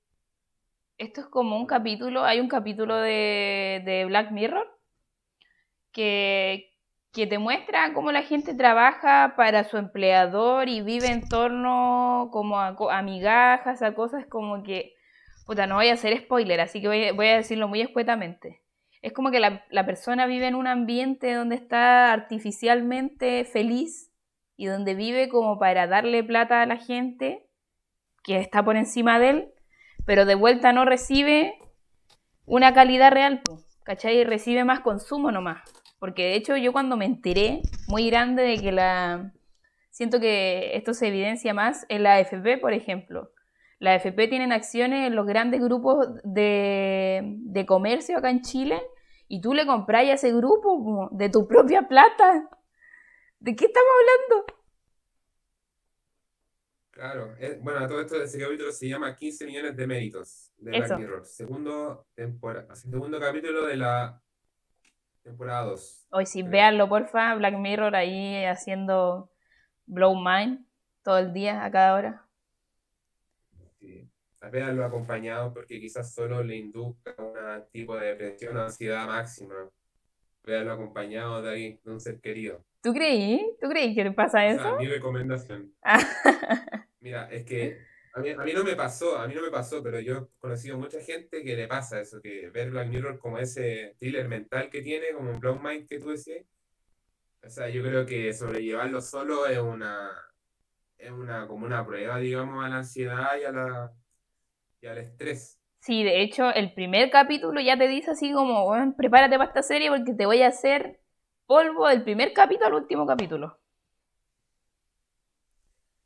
esto es como un capítulo, hay un capítulo de, de Black Mirror que, que te muestra cómo la gente trabaja para su empleador y vive en torno como a, a migajas, a cosas como que, puta, no voy a hacer spoiler, así que voy, voy a decirlo muy escuetamente. Es como que la, la persona vive en un ambiente donde está artificialmente feliz y donde vive como para darle plata a la gente que está por encima de él, pero de vuelta no recibe una calidad real, ¿cachai? Recibe más consumo nomás. Porque de hecho yo cuando me enteré muy grande de que la... Siento que esto se evidencia más en la AFP, por ejemplo. La AFP tienen acciones en los grandes grupos de, de comercio acá en Chile y tú le compras a ese grupo po, de tu propia plata. ¿De qué estamos hablando? Claro, es- bueno, a todo esto, ese capítulo se llama 15 millones de méritos de Black. Mirror. Segundo, tempora- segundo capítulo de la temporada 2, Hoy sí, véanlo, porfa. Black Mirror ahí haciendo Blow Mind todo el día, a cada hora. Sí. lo acompañado porque quizás solo le induzca un tipo de depresión o ansiedad máxima. Véalo acompañado de alguien, de un ser querido. ¿Tú creí? ¿Tú creí que le pasa eso? mi recomendación. (laughs) Mira, es que a mí, a mí, no me pasó, a mí no me pasó, pero yo he conocido mucha gente que le pasa eso, que ver Black Mirror como ese thriller mental que tiene, como un Blood Mind que tú decías. O sea, yo creo que sobrellevarlo solo es una, es una, como una prueba, digamos, a la ansiedad y, a la, y al estrés. Sí, de hecho, el primer capítulo ya te dice así como, bueno, prepárate para esta serie porque te voy a hacer polvo del primer capítulo al último capítulo.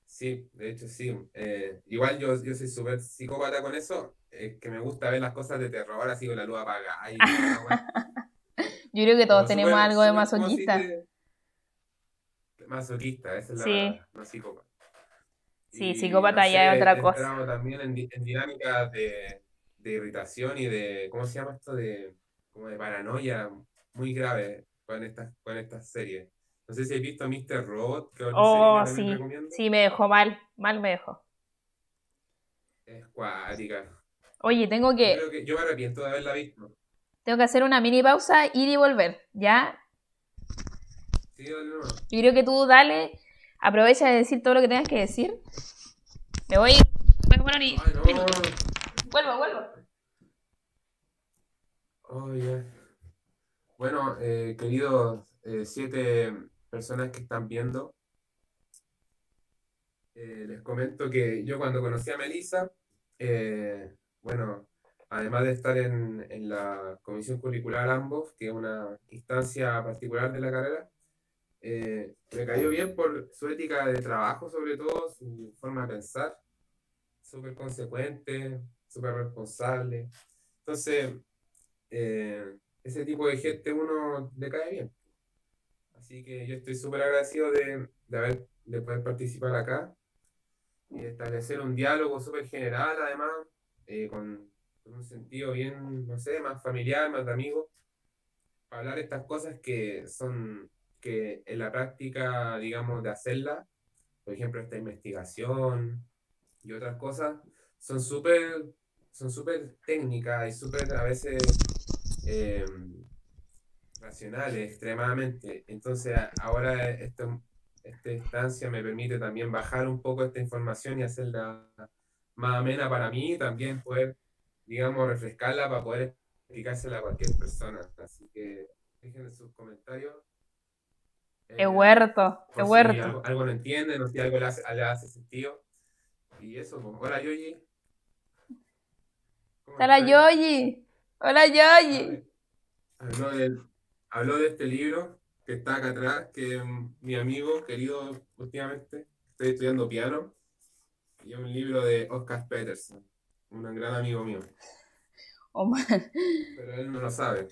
Sí, de hecho sí. Eh, igual yo, yo soy súper psicópata con eso, eh, que me gusta ver las cosas de terror así con la luz apagada. (laughs) yo creo que todos tenemos algo de masoquista. Masoquista, esa es la, la psicópata. Sí, psicópata ya es otra cosa. también en, en dinámicas de, de, irritación y de, ¿cómo se llama esto? De, como de paranoia muy grave con estas, con estas series. No sé si has visto Mr. Robot. Que oh, sí. Sí, me dejó mal. Mal me dejó. Es cuática. Oye, tengo que... Yo, que... yo me arrepiento de haberla visto. Tengo que hacer una mini pausa, ir y volver, ¿ya? Sí, dale, no. Yo creo que tú dale, aprovecha de decir todo lo que tengas que decir. Me voy. Ay, no. Vuelvo, vuelvo. Oh, yeah. Bueno, eh, queridos eh, siete personas que están viendo, eh, les comento que yo cuando conocí a Melissa, eh, bueno, además de estar en, en, la comisión curricular ambos, que es una instancia particular de la carrera, me cayó bien por su ética de trabajo, sobre todo, su forma de pensar, súper consecuente, súper responsable. Entonces, ese tipo de gente uno le cae bien. Así que yo estoy súper agradecido de, de, haber, de poder participar acá y establecer un diálogo súper general, además, eh, con, con, un sentido bien, no sé, más familiar, más de amigos, para hablar estas cosas que son, que en la práctica, digamos, de hacerla, por ejemplo, esta investigación y otras cosas, son súper son súper técnicas y súper a veces eh, racionales extremadamente. Entonces ahora esto, esta instancia me permite también bajar un poco esta información y hacerla más amena para mí y también poder, digamos, refrescarla para poder explicársela a cualquier persona. Así que dejen sus comentarios. Eh, huerto, es huerto. Si algo, no entienden o si algo le hace, le hace sentido. Y eso, pues, hola Yoyi. Hola Yoyi. Hola Yoyi. Habló de este libro que está acá atrás, que mi amigo querido últimamente, estoy estudiando piano, y es un libro de Oscar Peterson, un gran amigo mío. Oh, Pero él no lo sabe.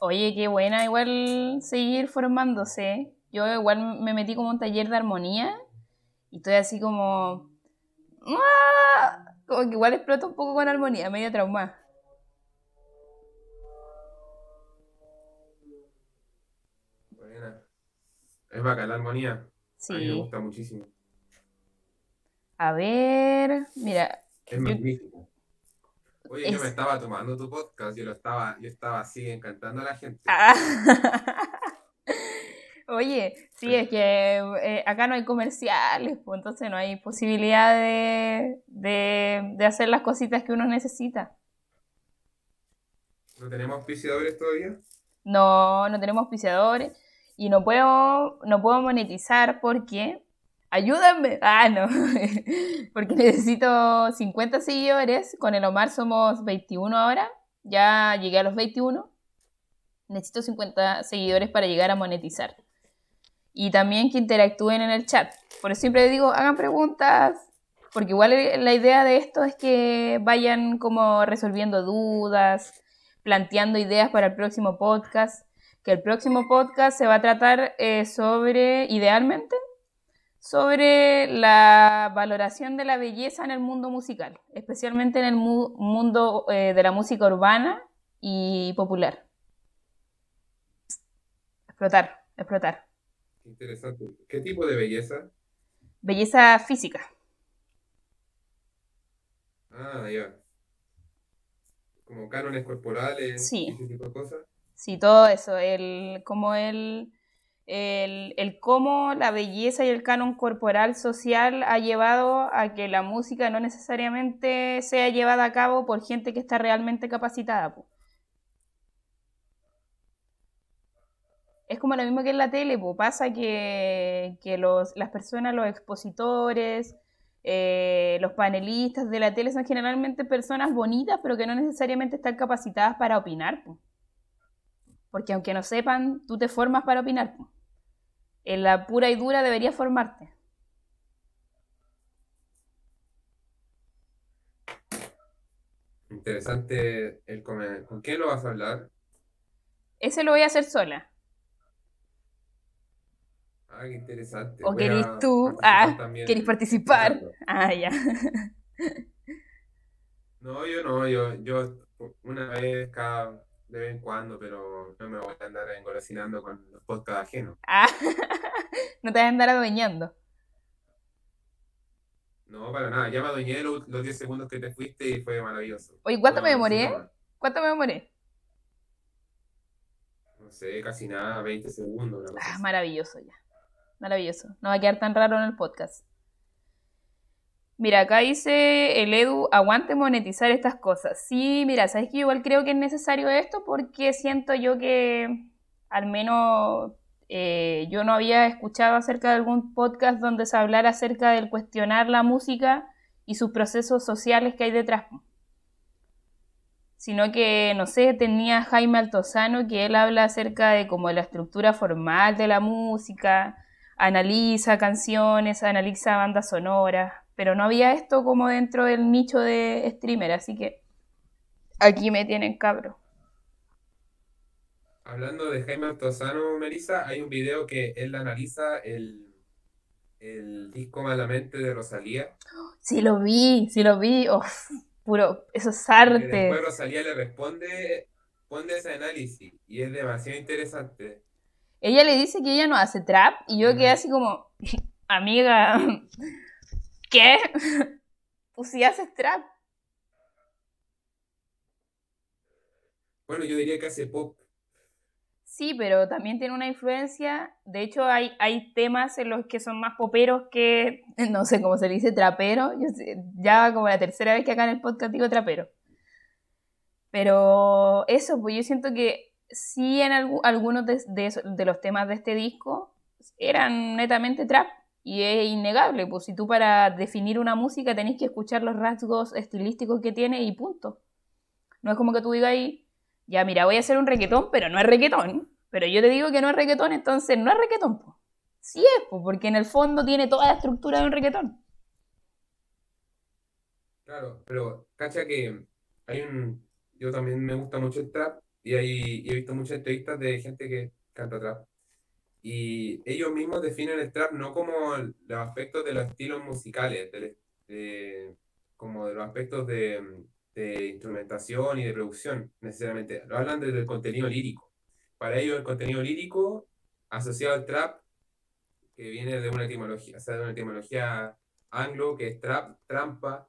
Oye, qué buena igual seguir formándose. Yo igual me metí como un taller de armonía y estoy así como... ¡Ah! Como que igual exploto un poco con armonía, medio trauma. Es bacán la armonía. Sí. A mí me gusta muchísimo. A ver, mira. Es magnífico. Oye, yo me estaba tomando tu podcast, yo lo estaba, yo estaba así encantando a la gente. Ah. (laughs) Oye, sí, es que eh, acá no hay comerciales, pues entonces no hay posibilidad de, de, de hacer las cositas que uno necesita. ¿No tenemos auspiciadores todavía? No, no tenemos auspiciadores y no puedo, no puedo monetizar porque, ayúdenme, ah, no, (laughs) porque necesito 50 seguidores, con el Omar somos 21 ahora, ya llegué a los 21, necesito 50 seguidores para llegar a monetizar. Y también que interactúen en el chat. Por eso siempre digo, hagan preguntas, porque igual la idea de esto es que vayan como resolviendo dudas, planteando ideas para el próximo podcast que el próximo podcast se va a tratar eh, sobre, idealmente, sobre la valoración de la belleza en el mundo musical, especialmente en el mundo eh, de la música urbana y popular. Explotar, explotar. Interesante. ¿Qué tipo de belleza? belleza física. Ah, ya. Como cánones corporales, Sí. ese tipo de cosas. Sí, todo eso, el, como el, el, cómo la belleza y el canon corporal social ha llevado a que la música no necesariamente sea llevada a cabo por gente que está realmente capacitada. po. Es como lo mismo que en la tele, po. pasa que, que los, las personas, los expositores, eh, los panelistas de la tele son generalmente personas bonitas, pero que no necesariamente están capacitadas para opinar. po. Porque aunque no sepan, tú te formas para opinar. En la pura y dura deberías formarte. Interesante el comer. ¿Con quién lo vas a hablar? Ese lo voy a hacer sola. Ah, qué interesante. ¿O Voy querés tú? Ah, también ¿querés participar? Ah, ya. No, yo no, yo, yo una vez cada de vez en cuando, pero no me voy a andar engolosinando con los podcasts ajenos. Ah, (laughs) no te vas a andar adueñando. No, para nada. Ya me adueñé los, los 10 segundos que te fuiste y fue maravilloso. Oye, ¿cuánto me demoré? no, ¿Cuánto me demoré? no sé, casi nada, 20 segundos, una cosa Ah, así. maravilloso ya. Maravilloso. No va a quedar tan raro en el podcast. Mira, acá dice el Edu, aguante monetizar estas cosas. Sí, mira, sabes que igual creo que es necesario esto porque siento yo que al menos eh, yo no había escuchado acerca de algún podcast donde se hablara acerca del cuestionar la música y sus procesos sociales que hay detrás. Sino que, no sé, tenía Jaime Altozano que él habla acerca de como la estructura formal de la música, analiza canciones, analiza bandas sonoras, pero no había esto como dentro del nicho de streamer, así que aquí me tienen cabro. Hablando de Jaime Altozano, Melissa, hay un video que él analiza el, el disco Malamente de Rosalía. Sí lo vi, sí lo vi, uf, puro, eso es Y arte. después Rosalía le responde, responde ese análisis y es demasiado interesante. Ella le dice que ella no hace trap y yo quedé así como, (laughs) amiga, ¿qué? (laughs) Pues si haces trap. Bueno, yo diría que hace pop. Sí, pero también tiene una influencia. De hecho, hay, hay temas en los que son más poperos que, (laughs) no sé cómo se le dice, trapero. Yo sé- ya como la tercera vez que acá en el podcast digo trapero. Pero eso, pues yo siento que sí en algu- algunos de, de de los temas de este disco eran netamente trap. Y es innegable, pues si tú para definir una música tenés que escuchar los rasgos estilísticos que tiene y punto. No es como que tú digas ahí, ya mira, voy a hacer un reggaetón, pero no es reggaetón. Pero yo te digo que no es reggaetón, entonces no es reggaetón. po. Sí es, po, porque en el fondo tiene toda la estructura de un reggaetón. Claro, pero cacha que hay un. Yo también me gusta mucho el trap y, hay, y he visto muchas entrevistas de gente que canta trap. Y ellos mismos definen el trap no como los aspectos de los estilos musicales, del- de- como de los aspectos de, de instrumentación y de producción, necesariamente. Lo hablan desde el contenido lírico. Para ellos, el contenido lírico asociado al trap, que viene de una etimología, o sea, de una etimología anglo, que es trap, trampa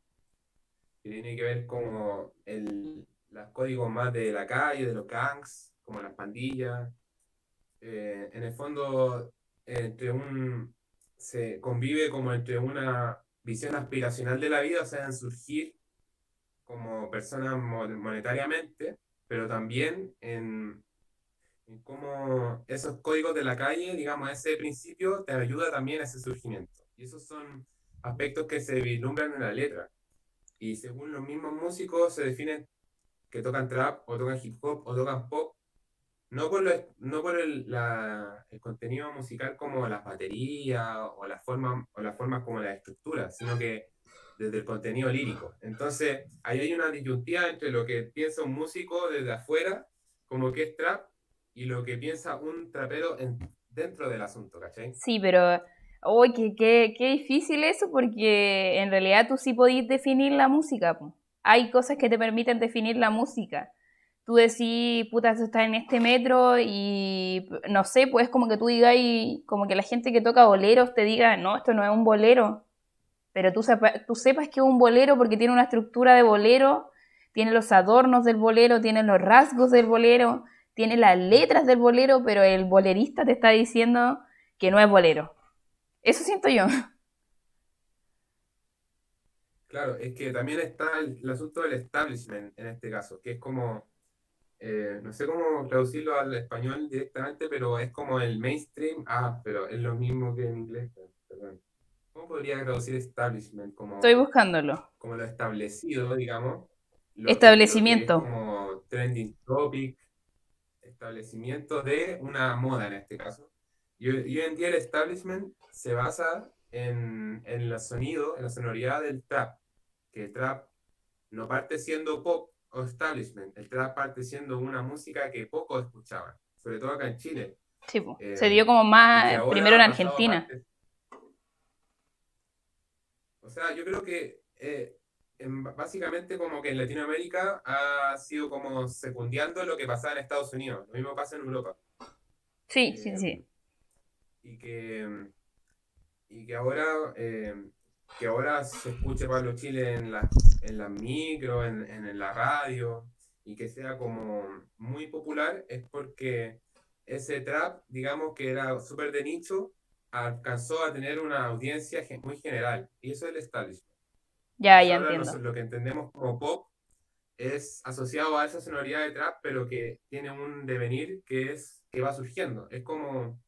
que tiene que ver como el, los códigos más de la calle, de los gangs, como las pandillas. Eh, en el fondo, entre un, se convive como entre una visión aspiracional de la vida, o sea, en surgir como personas mo- monetariamente, pero también en, en cómo esos códigos de la calle, digamos, ese principio te ayuda también a ese surgimiento. Y esos son aspectos que se vislumbran en la letra. Y según los mismos músicos se definen que tocan trap o tocan hip hop o tocan pop, no por, lo- no por el, la- el contenido musical como las baterías o las formas o las formas como la estructura, sino que desde el contenido lírico. Entonces, ahí hay una disyuntiva entre lo que piensa un músico desde afuera, como que es trap, y lo que piensa un trapero en- dentro del asunto, ¿cachai? Sí, pero uy, qué, qué- qué difícil eso porque en realidad tú sí podís definir la música. Hay cosas que te permiten definir la música. Tú decís, puta, eso está en este metro y no sé, pues como que tú digas y como que la gente que toca boleros te diga, no, esto no es un bolero. Pero tú, tú sepas que es un bolero porque tiene una estructura de bolero, tiene los adornos del bolero, tiene los rasgos del bolero, tiene las letras del bolero, pero el bolerista te está diciendo que no es bolero. Eso siento yo. Claro, es que también está el, asunto del establishment en este caso, que es como, eh, no sé cómo traducirlo al español directamente, pero es como el mainstream. Ah, pero es lo mismo que en inglés, perdón. ¿Cómo podría traducir establishment? Como, Estoy buscándolo. Como lo establecido, digamos. Establecimiento. como trending topic, establecimiento de una moda en este caso. Y, hoy en día el establishment se basa en, en el sonido, en la sonoridad del trap que el trap no parte siendo pop o establishment, el trap parte siendo una música que pocos escuchaban, sobre todo acá en Chile. Sí, eh, se dio como más primero en Argentina. O sea, yo creo que eh, básicamente como que en Latinoamérica ha sido como secundiando lo que pasaba en Estados Unidos. Lo mismo pasa en Europa. Sí, sí, sí. Eh, y que, y que ahora que ahora se escuche Pablo Chile en la, en la micro, en, en, la radio, y que sea como muy popular, es porque ese trap, digamos que era súper de nicho, alcanzó a tener una audiencia muy general, y eso es el establishment. Ya, ya entiendo. lo que entendemos como pop es asociado a esa sonoridad de trap, pero que tiene un devenir que es que va surgiendo. Es como,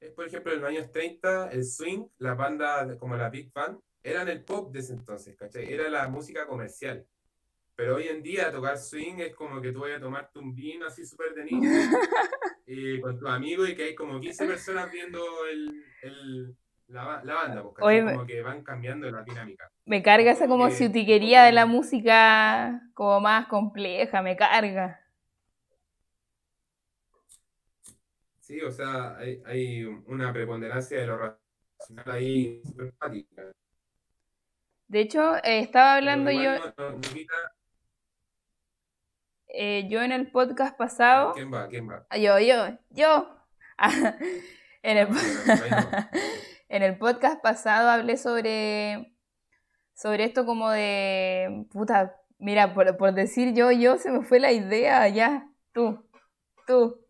es por ejemplo, en los años 30, el swing, la banda como la Big Band, eran el pop de ese entonces, ¿cachai? Era la música comercial. Pero hoy en día tocar swing es como que tú vayas a tomarte un vino así súper de niño (laughs) y con tus amigos y que hay como 15 personas viendo el, el, la, la, banda, porque como que van cambiando la dinámica. Me carga esa como si ciutiquería de la música como más compleja, me carga. Sí, o sea, hay, hay una preponderancia de lo racional ahí súper de hecho, eh, estaba hablando yo. Eh, yo en el podcast pasado. ¿Quién va? ¿Quién va? Yo, yo, yo. (laughs) en, el, (laughs) en el podcast pasado hablé sobre. Sobre esto como de. Puta, mira, por, por decir yo, yo, se me fue la idea, ya. Tú, tú.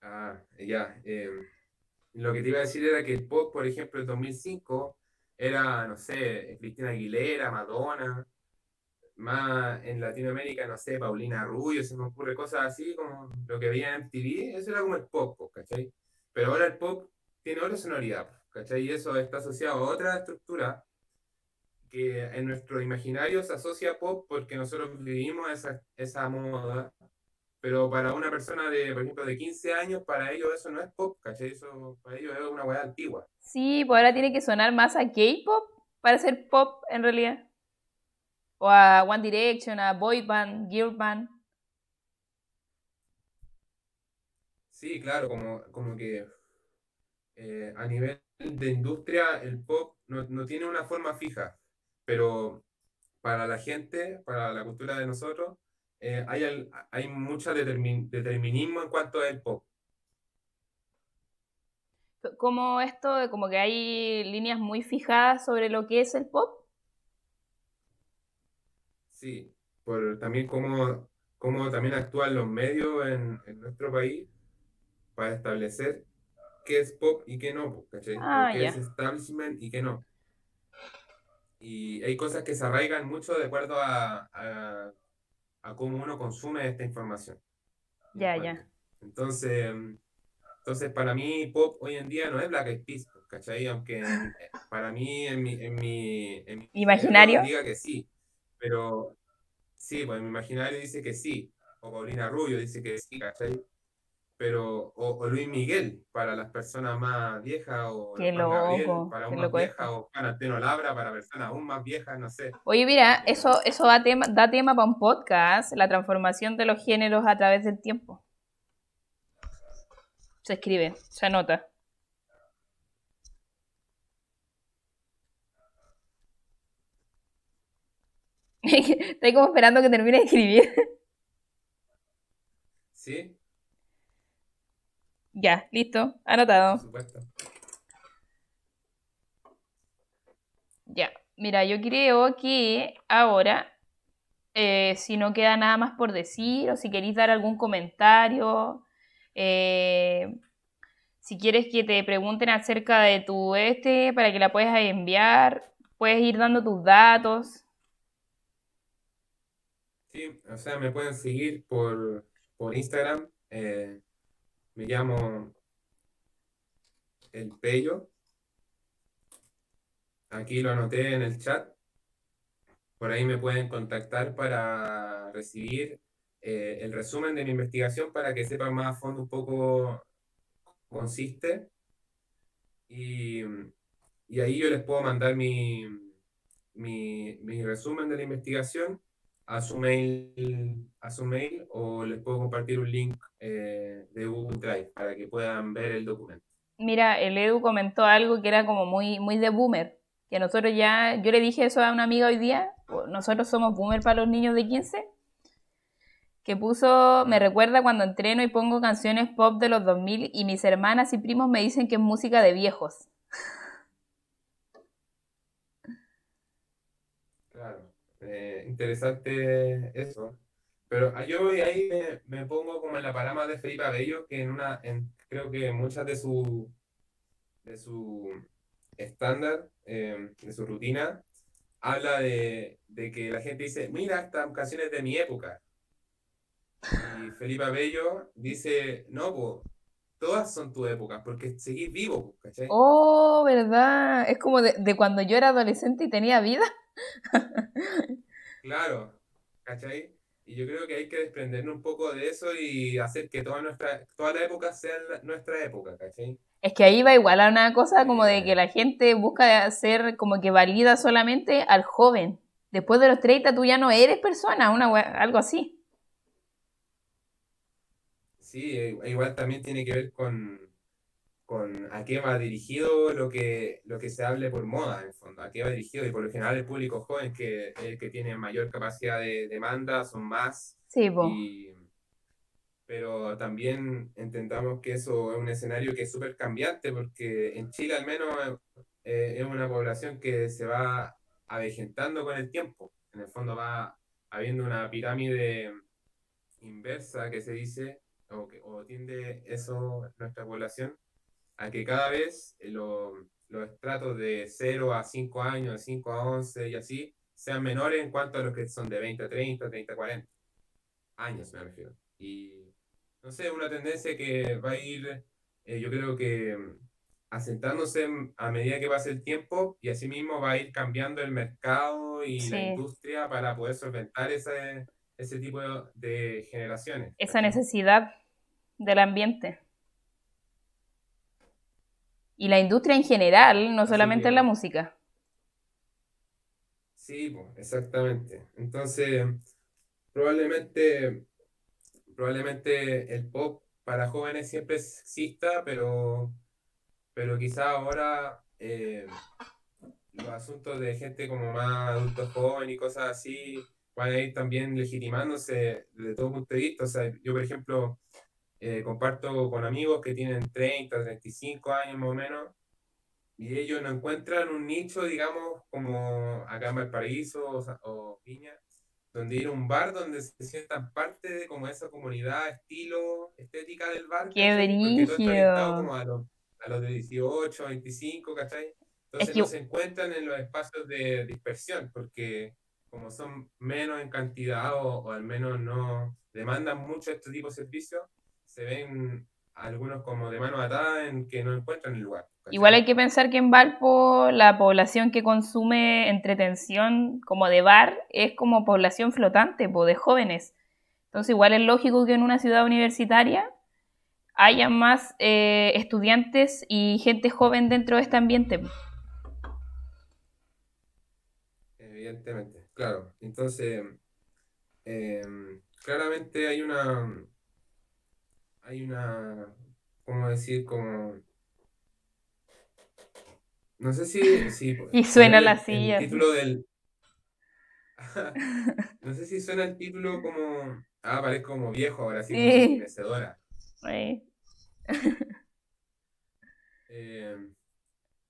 Ah, ya. Eh, lo que te iba a decir era que el pop, por ejemplo, en 2005 era, no sé, Cristina Aguilera, Madonna, más en Latinoamérica, no sé, Paulina Rubio, se me ocurre cosas así, como lo que veía en MTV, eso era como el pop, ¿cachai? Pero ahora el pop tiene otra sonoridad, ¿cachai? Y eso está asociado a otra estructura que en nuestro imaginario se asocia a pop porque nosotros vivimos esa, esa moda pero para una persona de, por ejemplo, de 15 años, para ellos eso no es pop, ¿cachai? Eso para ellos es una weá antigua. Sí, pues ahora tiene que sonar más a K-pop para ser pop en realidad. O a One Direction, a Boy Band, Girl Band. Sí, claro, como, como que eh, a nivel de industria el pop no, no tiene una forma fija, pero para la gente, para la cultura de nosotros, eh, hay, hay mucho determinismo en cuanto al pop. Como esto, de como que hay líneas muy fijadas sobre lo que es el pop. Sí, por también cómo, cómo también actúan los medios en, en, nuestro país para establecer qué es pop y qué no, ¿cachai? Ah, qué es establishment y qué no. Y hay cosas que se arraigan mucho de acuerdo a a cómo uno consume esta información. Ya, ya. Entonces, entonces, para mí, pop hoy en día no es Black Eyed Peas, ¿cachai? Aunque para mí, en mi, en mi, imaginario, diga que sí, pero sí, pues en mi imaginario dice que sí, o Paulina Rubio dice que sí, ¿cachai? Pero o, Luis Miguel para las personas más viejas o Gabriel para aún más viejas o Antonio Labra para personas aún más viejas, no sé. Oye, mira, eso, eso da, tema, da tema para un podcast, la transformación de los géneros a través del tiempo. Se escribe, se anota. (laughs) Estoy como esperando que termine de escribir. ¿Sí? Ya, listo, anotado. Por supuesto. Ya, mira, yo creo que ahora, eh, si no queda nada más por decir o si queréis dar algún comentario, eh, si quieres que te pregunten acerca de tu este para que la puedas enviar, puedes ir dando tus datos. Sí, o sea, me pueden seguir por, por Instagram. eh, me llamo El Pello. Aquí lo anoté en el chat. Por ahí me pueden contactar para recibir eh, el resumen de mi investigación para que sepan más a fondo un poco consiste. Y, y ahí yo les puedo mandar mi, mi, mi resumen de la investigación a su mail, a su mail o les puedo compartir un link eh, de Google Drive para que puedan ver el documento. Mira, el Edu comentó algo que era como muy, muy de boomer, que nosotros ya, yo le dije eso a una amiga hoy día, nosotros somos boomer para los niños de 15, que puso, me recuerda cuando entreno y pongo canciones pop de los 2000 y mis hermanas y primos me dicen que es música de viejos. Claro, eh, interesante eso. Pero yo ahí me, me pongo como en la palabra de Felipe Abello, que en una, en, creo que muchas de su, de su estándar, eh, de su rutina, habla de, de que la gente dice, mira, estas canciones de mi época. Y Felipe Abello dice, no, pues, todas son tu época, porque seguís vivo, ¿cachai? Oh, ¿verdad? Es como de, de cuando yo era adolescente y tenía vida. Claro, ¿cachai? Y yo creo que hay que desprendernos un poco de eso y hacer que toda nuestra, toda la época sea la- nuestra época, ¿cachai? Es que ahí va igual a una cosa como de que la gente busca hacer como que valida solamente al joven. Después de los 30 tú ya no eres persona, una algo así. Sí, e- igual también tiene que ver con, con a qué va dirigido lo que, lo que se hable por moda, en el fondo, a qué va dirigido. Y por lo general el público joven, que es el que tiene mayor capacidad de demanda, son más. Sí. Y, pero también entendamos que eso es un escenario que es súper cambiante, porque en Chile al menos eh, es una población que se va avejentando con el tiempo. En el fondo va habiendo una pirámide inversa que se dice, o, que, o tiende eso nuestra población, a que cada vez eh, lo- los estratos de 0 a 5 años, de 5 a 11 y así, sean menores en cuanto a los que son de 20 a 30, 30 a 40 años, me refiero. Y no sé, una tendencia que va a ir, eh, yo creo que asentándose en- a medida que pase el tiempo y asimismo va a ir cambiando el mercado y la Sí. industria para poder solventar ese, ese tipo de, generaciones. Esa necesidad del ambiente. Y la industria en general, no solamente en la música. Sí, pues, exactamente. Entonces, probablemente, probablemente el pop para jóvenes siempre exista, pero, pero quizá ahora eh, los asuntos de gente como más adulto joven y cosas así van a ir también legitimándose desde todo punto de vista. O sea, yo, por ejemplo, eh, comparto con amigos que tienen 30, 35 años más o menos, y ellos no encuentran un nicho, digamos, como acá en Valparaíso o, o Viña, donde ir a un bar donde se sientan parte de como esa comunidad, estilo, estética del bar, ¡Qué como a los, a los de 18, 25, ¿cachai? Entonces que- no se encuentran en los espacios de dispersión, porque como son menos en cantidad o, o al menos no demandan mucho este tipo de servicios, se ven algunos como de mano atada en que no encuentran el lugar. ¿cachai? Igual hay que pensar que en Valpo la población que consume entretención como de bar es como población flotante, po, de jóvenes. Entonces igual es lógico que en una ciudad universitaria haya más eh, estudiantes y gente joven dentro de este ambiente. Evidentemente, claro. Entonces, eh, claramente hay una, hay una, ¿cómo decir? Como, no sé si, si (laughs) Y suena poner la el- silla. El título del, (laughs) no sé si suena el título como. Ah, parece como viejo ahora, sí, Sí. mecedora. Eh, (laughs) Eh,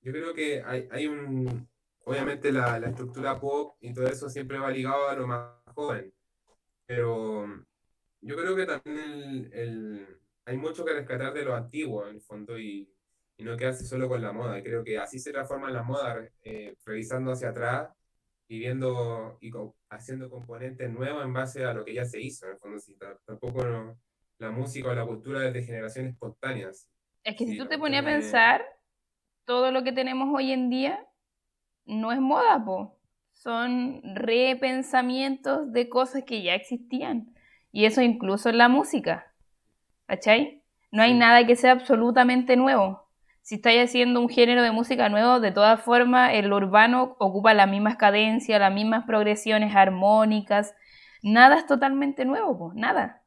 yo creo que hay, hay un. Obviamente la, la estructura pop y todo eso siempre va ligado a lo más joven. Pero yo creo que también el, el- hay mucho que rescatar de lo antiguo en el fondo y, y no quedarse solo con la moda. Creo que así se transforma la moda, eh, revisando hacia atrás y viendo y co- haciendo componentes nuevos en base a lo que ya se hizo. En el fondo, tampoco no- la música o la cultura es de generación espontánea. Es que si tú te ponías a pensar, todo lo que tenemos hoy en día no es moda, po. Son repensamientos de cosas que ya existían. Y eso incluso en la música. ¿Cachai? No hay nada que sea absolutamente nuevo. Si estáis haciendo un género de música nuevo, de todas formas, el urbano ocupa las mismas cadencias, las mismas progresiones armónicas. Nada es totalmente nuevo, po. Nada.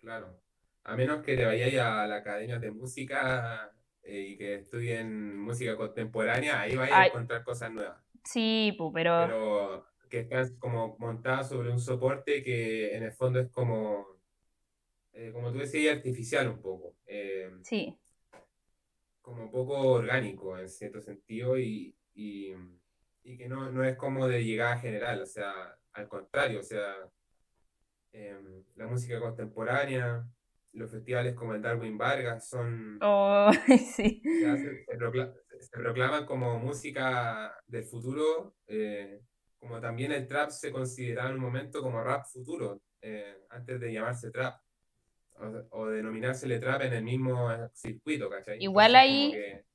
Claro. A menos que te vayáis a la academia de música eh, y que estudien música contemporánea, ahí vais a encontrar cosas nuevas. sí, po, pero Pero que están como montadas sobre un soporte que en el fondo es como, eh, como tú decías, artificial un poco. eh, sí. como poco orgánico en cierto sentido y, y, y que no, no es como de llegada general, o sea, al contrario, o sea, em, la música contemporánea, los festivales como el Darwin Vargas son, Oh, (laughs) sí. se, hacen- se, procla- se proclaman como música del futuro, eh, como también el trap se consideraba en un momento como rap futuro, eh, antes de llamarse trap. O, o denominarse trap en el mismo circuito, ¿cachai? Igual Entonces, ahí, que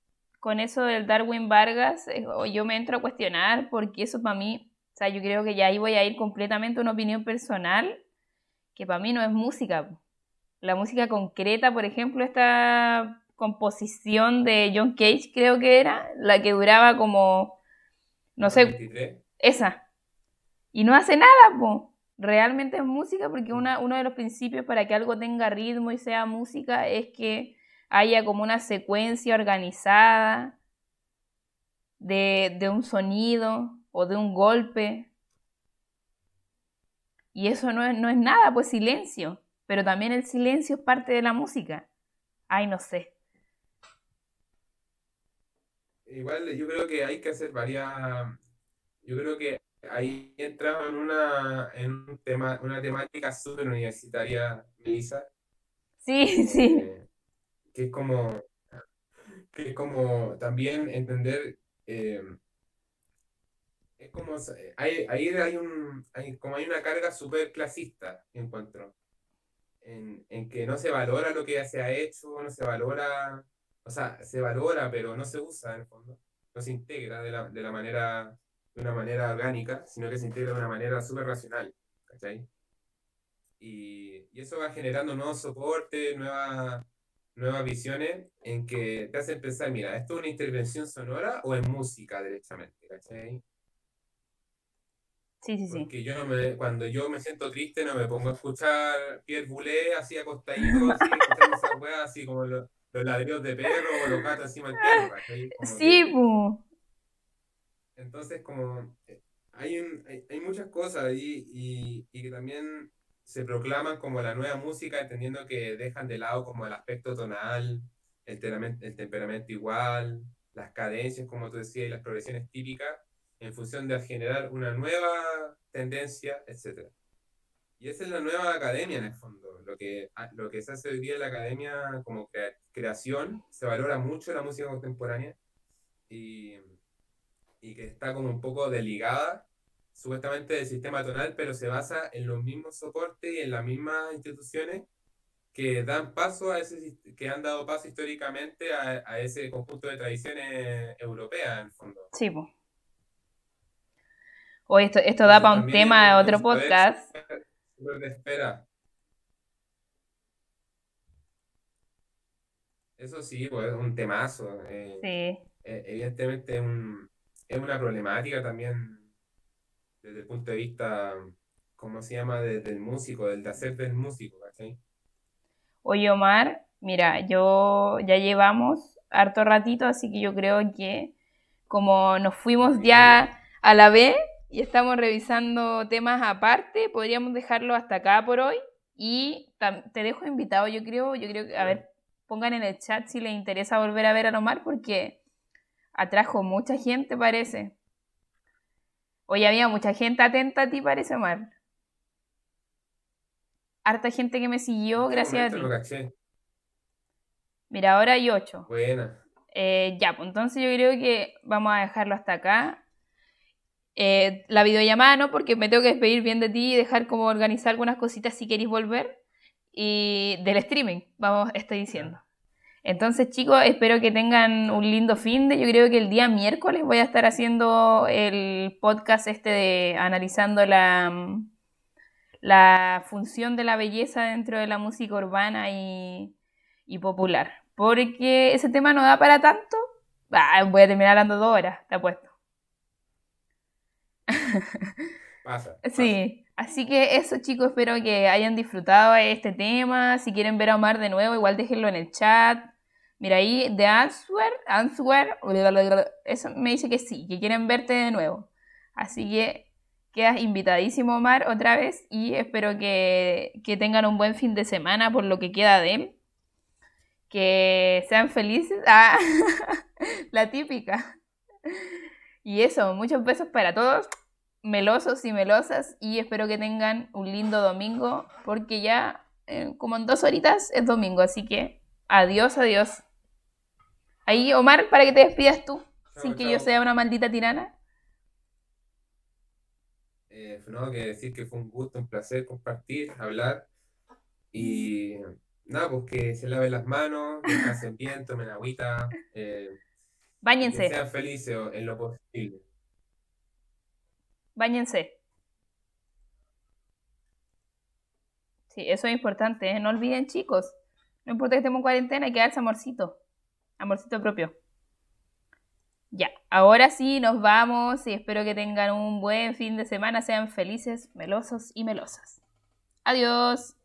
con eso del Darwin Vargas, eh, yo me entro a cuestionar porque eso para mí, o sea, yo creo que ya ahí voy a ir completamente una opinión personal, que para mí no es música. La música concreta, por ejemplo, esta composición de John Cage, creo que era, la que duraba como, no sé, 23. esa. Y no hace nada, po. Realmente es música porque una, uno de los principios para que algo tenga ritmo y sea música es que haya como una secuencia organizada de, de un sonido o de un golpe. Y eso no es, no es nada, pues silencio. Pero también el silencio es parte de la música. Ay, no sé. Igual yo creo que hay que hacer varias. Yo creo que ahí entramos en una, en un tema, una temática súper universitaria, Melissa, Sí, sí. eh, que es como, que es como también entender, eh, es como, hay, ahí hay un, hay, como hay una carga súper clasista, encuentro, en, en que no se valora lo que ya se ha hecho, no se valora, o sea, se valora, pero no se usa en el fondo, no se integra de la, de la manera, de una manera orgánica, sino que se integra de una manera súper racional, ¿cachai? Y, y eso va generando nuevos soportes, nuevas, nuevas visiones en que te hacen pensar, mira, ¿esto es una intervención sonora o es música directamente? ¿cachai? Sí, sí, sí. Porque yo no me, cuando yo me siento triste no me pongo a escuchar Pierre Boulez así acostadito, así, (laughs) escuchando esas weas así como los, los ladridos de perro o los gatos encima del perro, ¿cachai? Como Sí, que-. Entonces como eh, hay, un- hay, hay muchas cosas ahí y, y que también se proclaman como la nueva música, entendiendo que dejan de lado como el aspecto tonal, el, teramen- el temperamento igual, las cadencias, como tú decías, y las progresiones típicas, en función de generar una nueva tendencia, etc. Y esa es la nueva academia en el fondo. Lo que, a- lo que se hace hoy día en la academia como crea- creación, se valora mucho la música contemporánea y, y que está como un poco desligada supuestamente del sistema tonal, pero se basa en los mismos soportes y en las mismas instituciones que dan paso a ese, que han dado paso históricamente a, a ese conjunto de tradiciones europeas, en el fondo. Sí, po. O esto, esto Entonces da para un tema de otro podcast. de espera. Eso sí, pues es un temazo. eh, Sí. eh, evidentemente es un- es una problemática también desde el punto de vista, ¿cómo se llama? de- del músico, del de hacer del músico, ¿cachai? Oye, Omar, mira, yo ya llevamos harto ratito, así que yo creo que como nos fuimos ya a la vez y estamos revisando temas aparte. Podríamos dejarlo hasta acá por hoy. Y te dejo invitado, yo creo, yo creo que, a ver, pongan en el chat si les interesa volver a ver a Omar porque atrajo mucha gente, parece. Hoy había mucha gente atenta a ti, parece, Omar. Harta gente que me siguió, gracias a ti. Mira, ahora hay ocho. Buena. Eh, ya, pues entonces yo creo que vamos a dejarlo hasta acá. Eh, la videollamada no, porque me tengo que despedir bien de ti y dejar como organizar algunas cositas si queréis volver. Y del streaming, vamos, estoy diciendo. Entonces, chicos, espero que tengan un lindo fin de. Yo creo que el día miércoles voy a estar haciendo el podcast este de analizando la, la función de la belleza dentro de la música urbana y, y popular. Porque ese tema no da para tanto. voy a terminar hablando dos horas, te apuesto. Pasa, Sí, así que eso chicos, espero que hayan disfrutado este tema. Si quieren ver a Omar de nuevo, igual déjenlo en el chat. Mira ahí, de Answer, Answer, eso me dice que sí, que quieren verte de nuevo. Así que quedas invitadísimo, Omar, otra vez. Y espero que, que tengan un buen fin de semana por lo que queda de él. Que sean felices. (laughs) Ah, la típica. Y eso, muchos besos para todos melosos y melosas y espero que tengan un lindo domingo porque ya eh, como en dos horitas es domingo, así que adiós, adiós. Ahí, Omar, para que te despidas tú, sin que yo sea una maldita tirana. Eh, no, que decir que fue un gusto, un placer compartir, hablar y nada, pues que se laven las manos, que pasen bien, tomen agüita. Eh, Báñense. Que sean felices en lo posible. Báñense. Sí, eso es importante, ¿eh? no olviden chicos. No importa que estemos en cuarentena, hay que darse amorcito. Amorcito propio. Ya, ahora sí nos vamos y espero que tengan un buen fin de semana, sean felices, melosos y melosas. Adiós.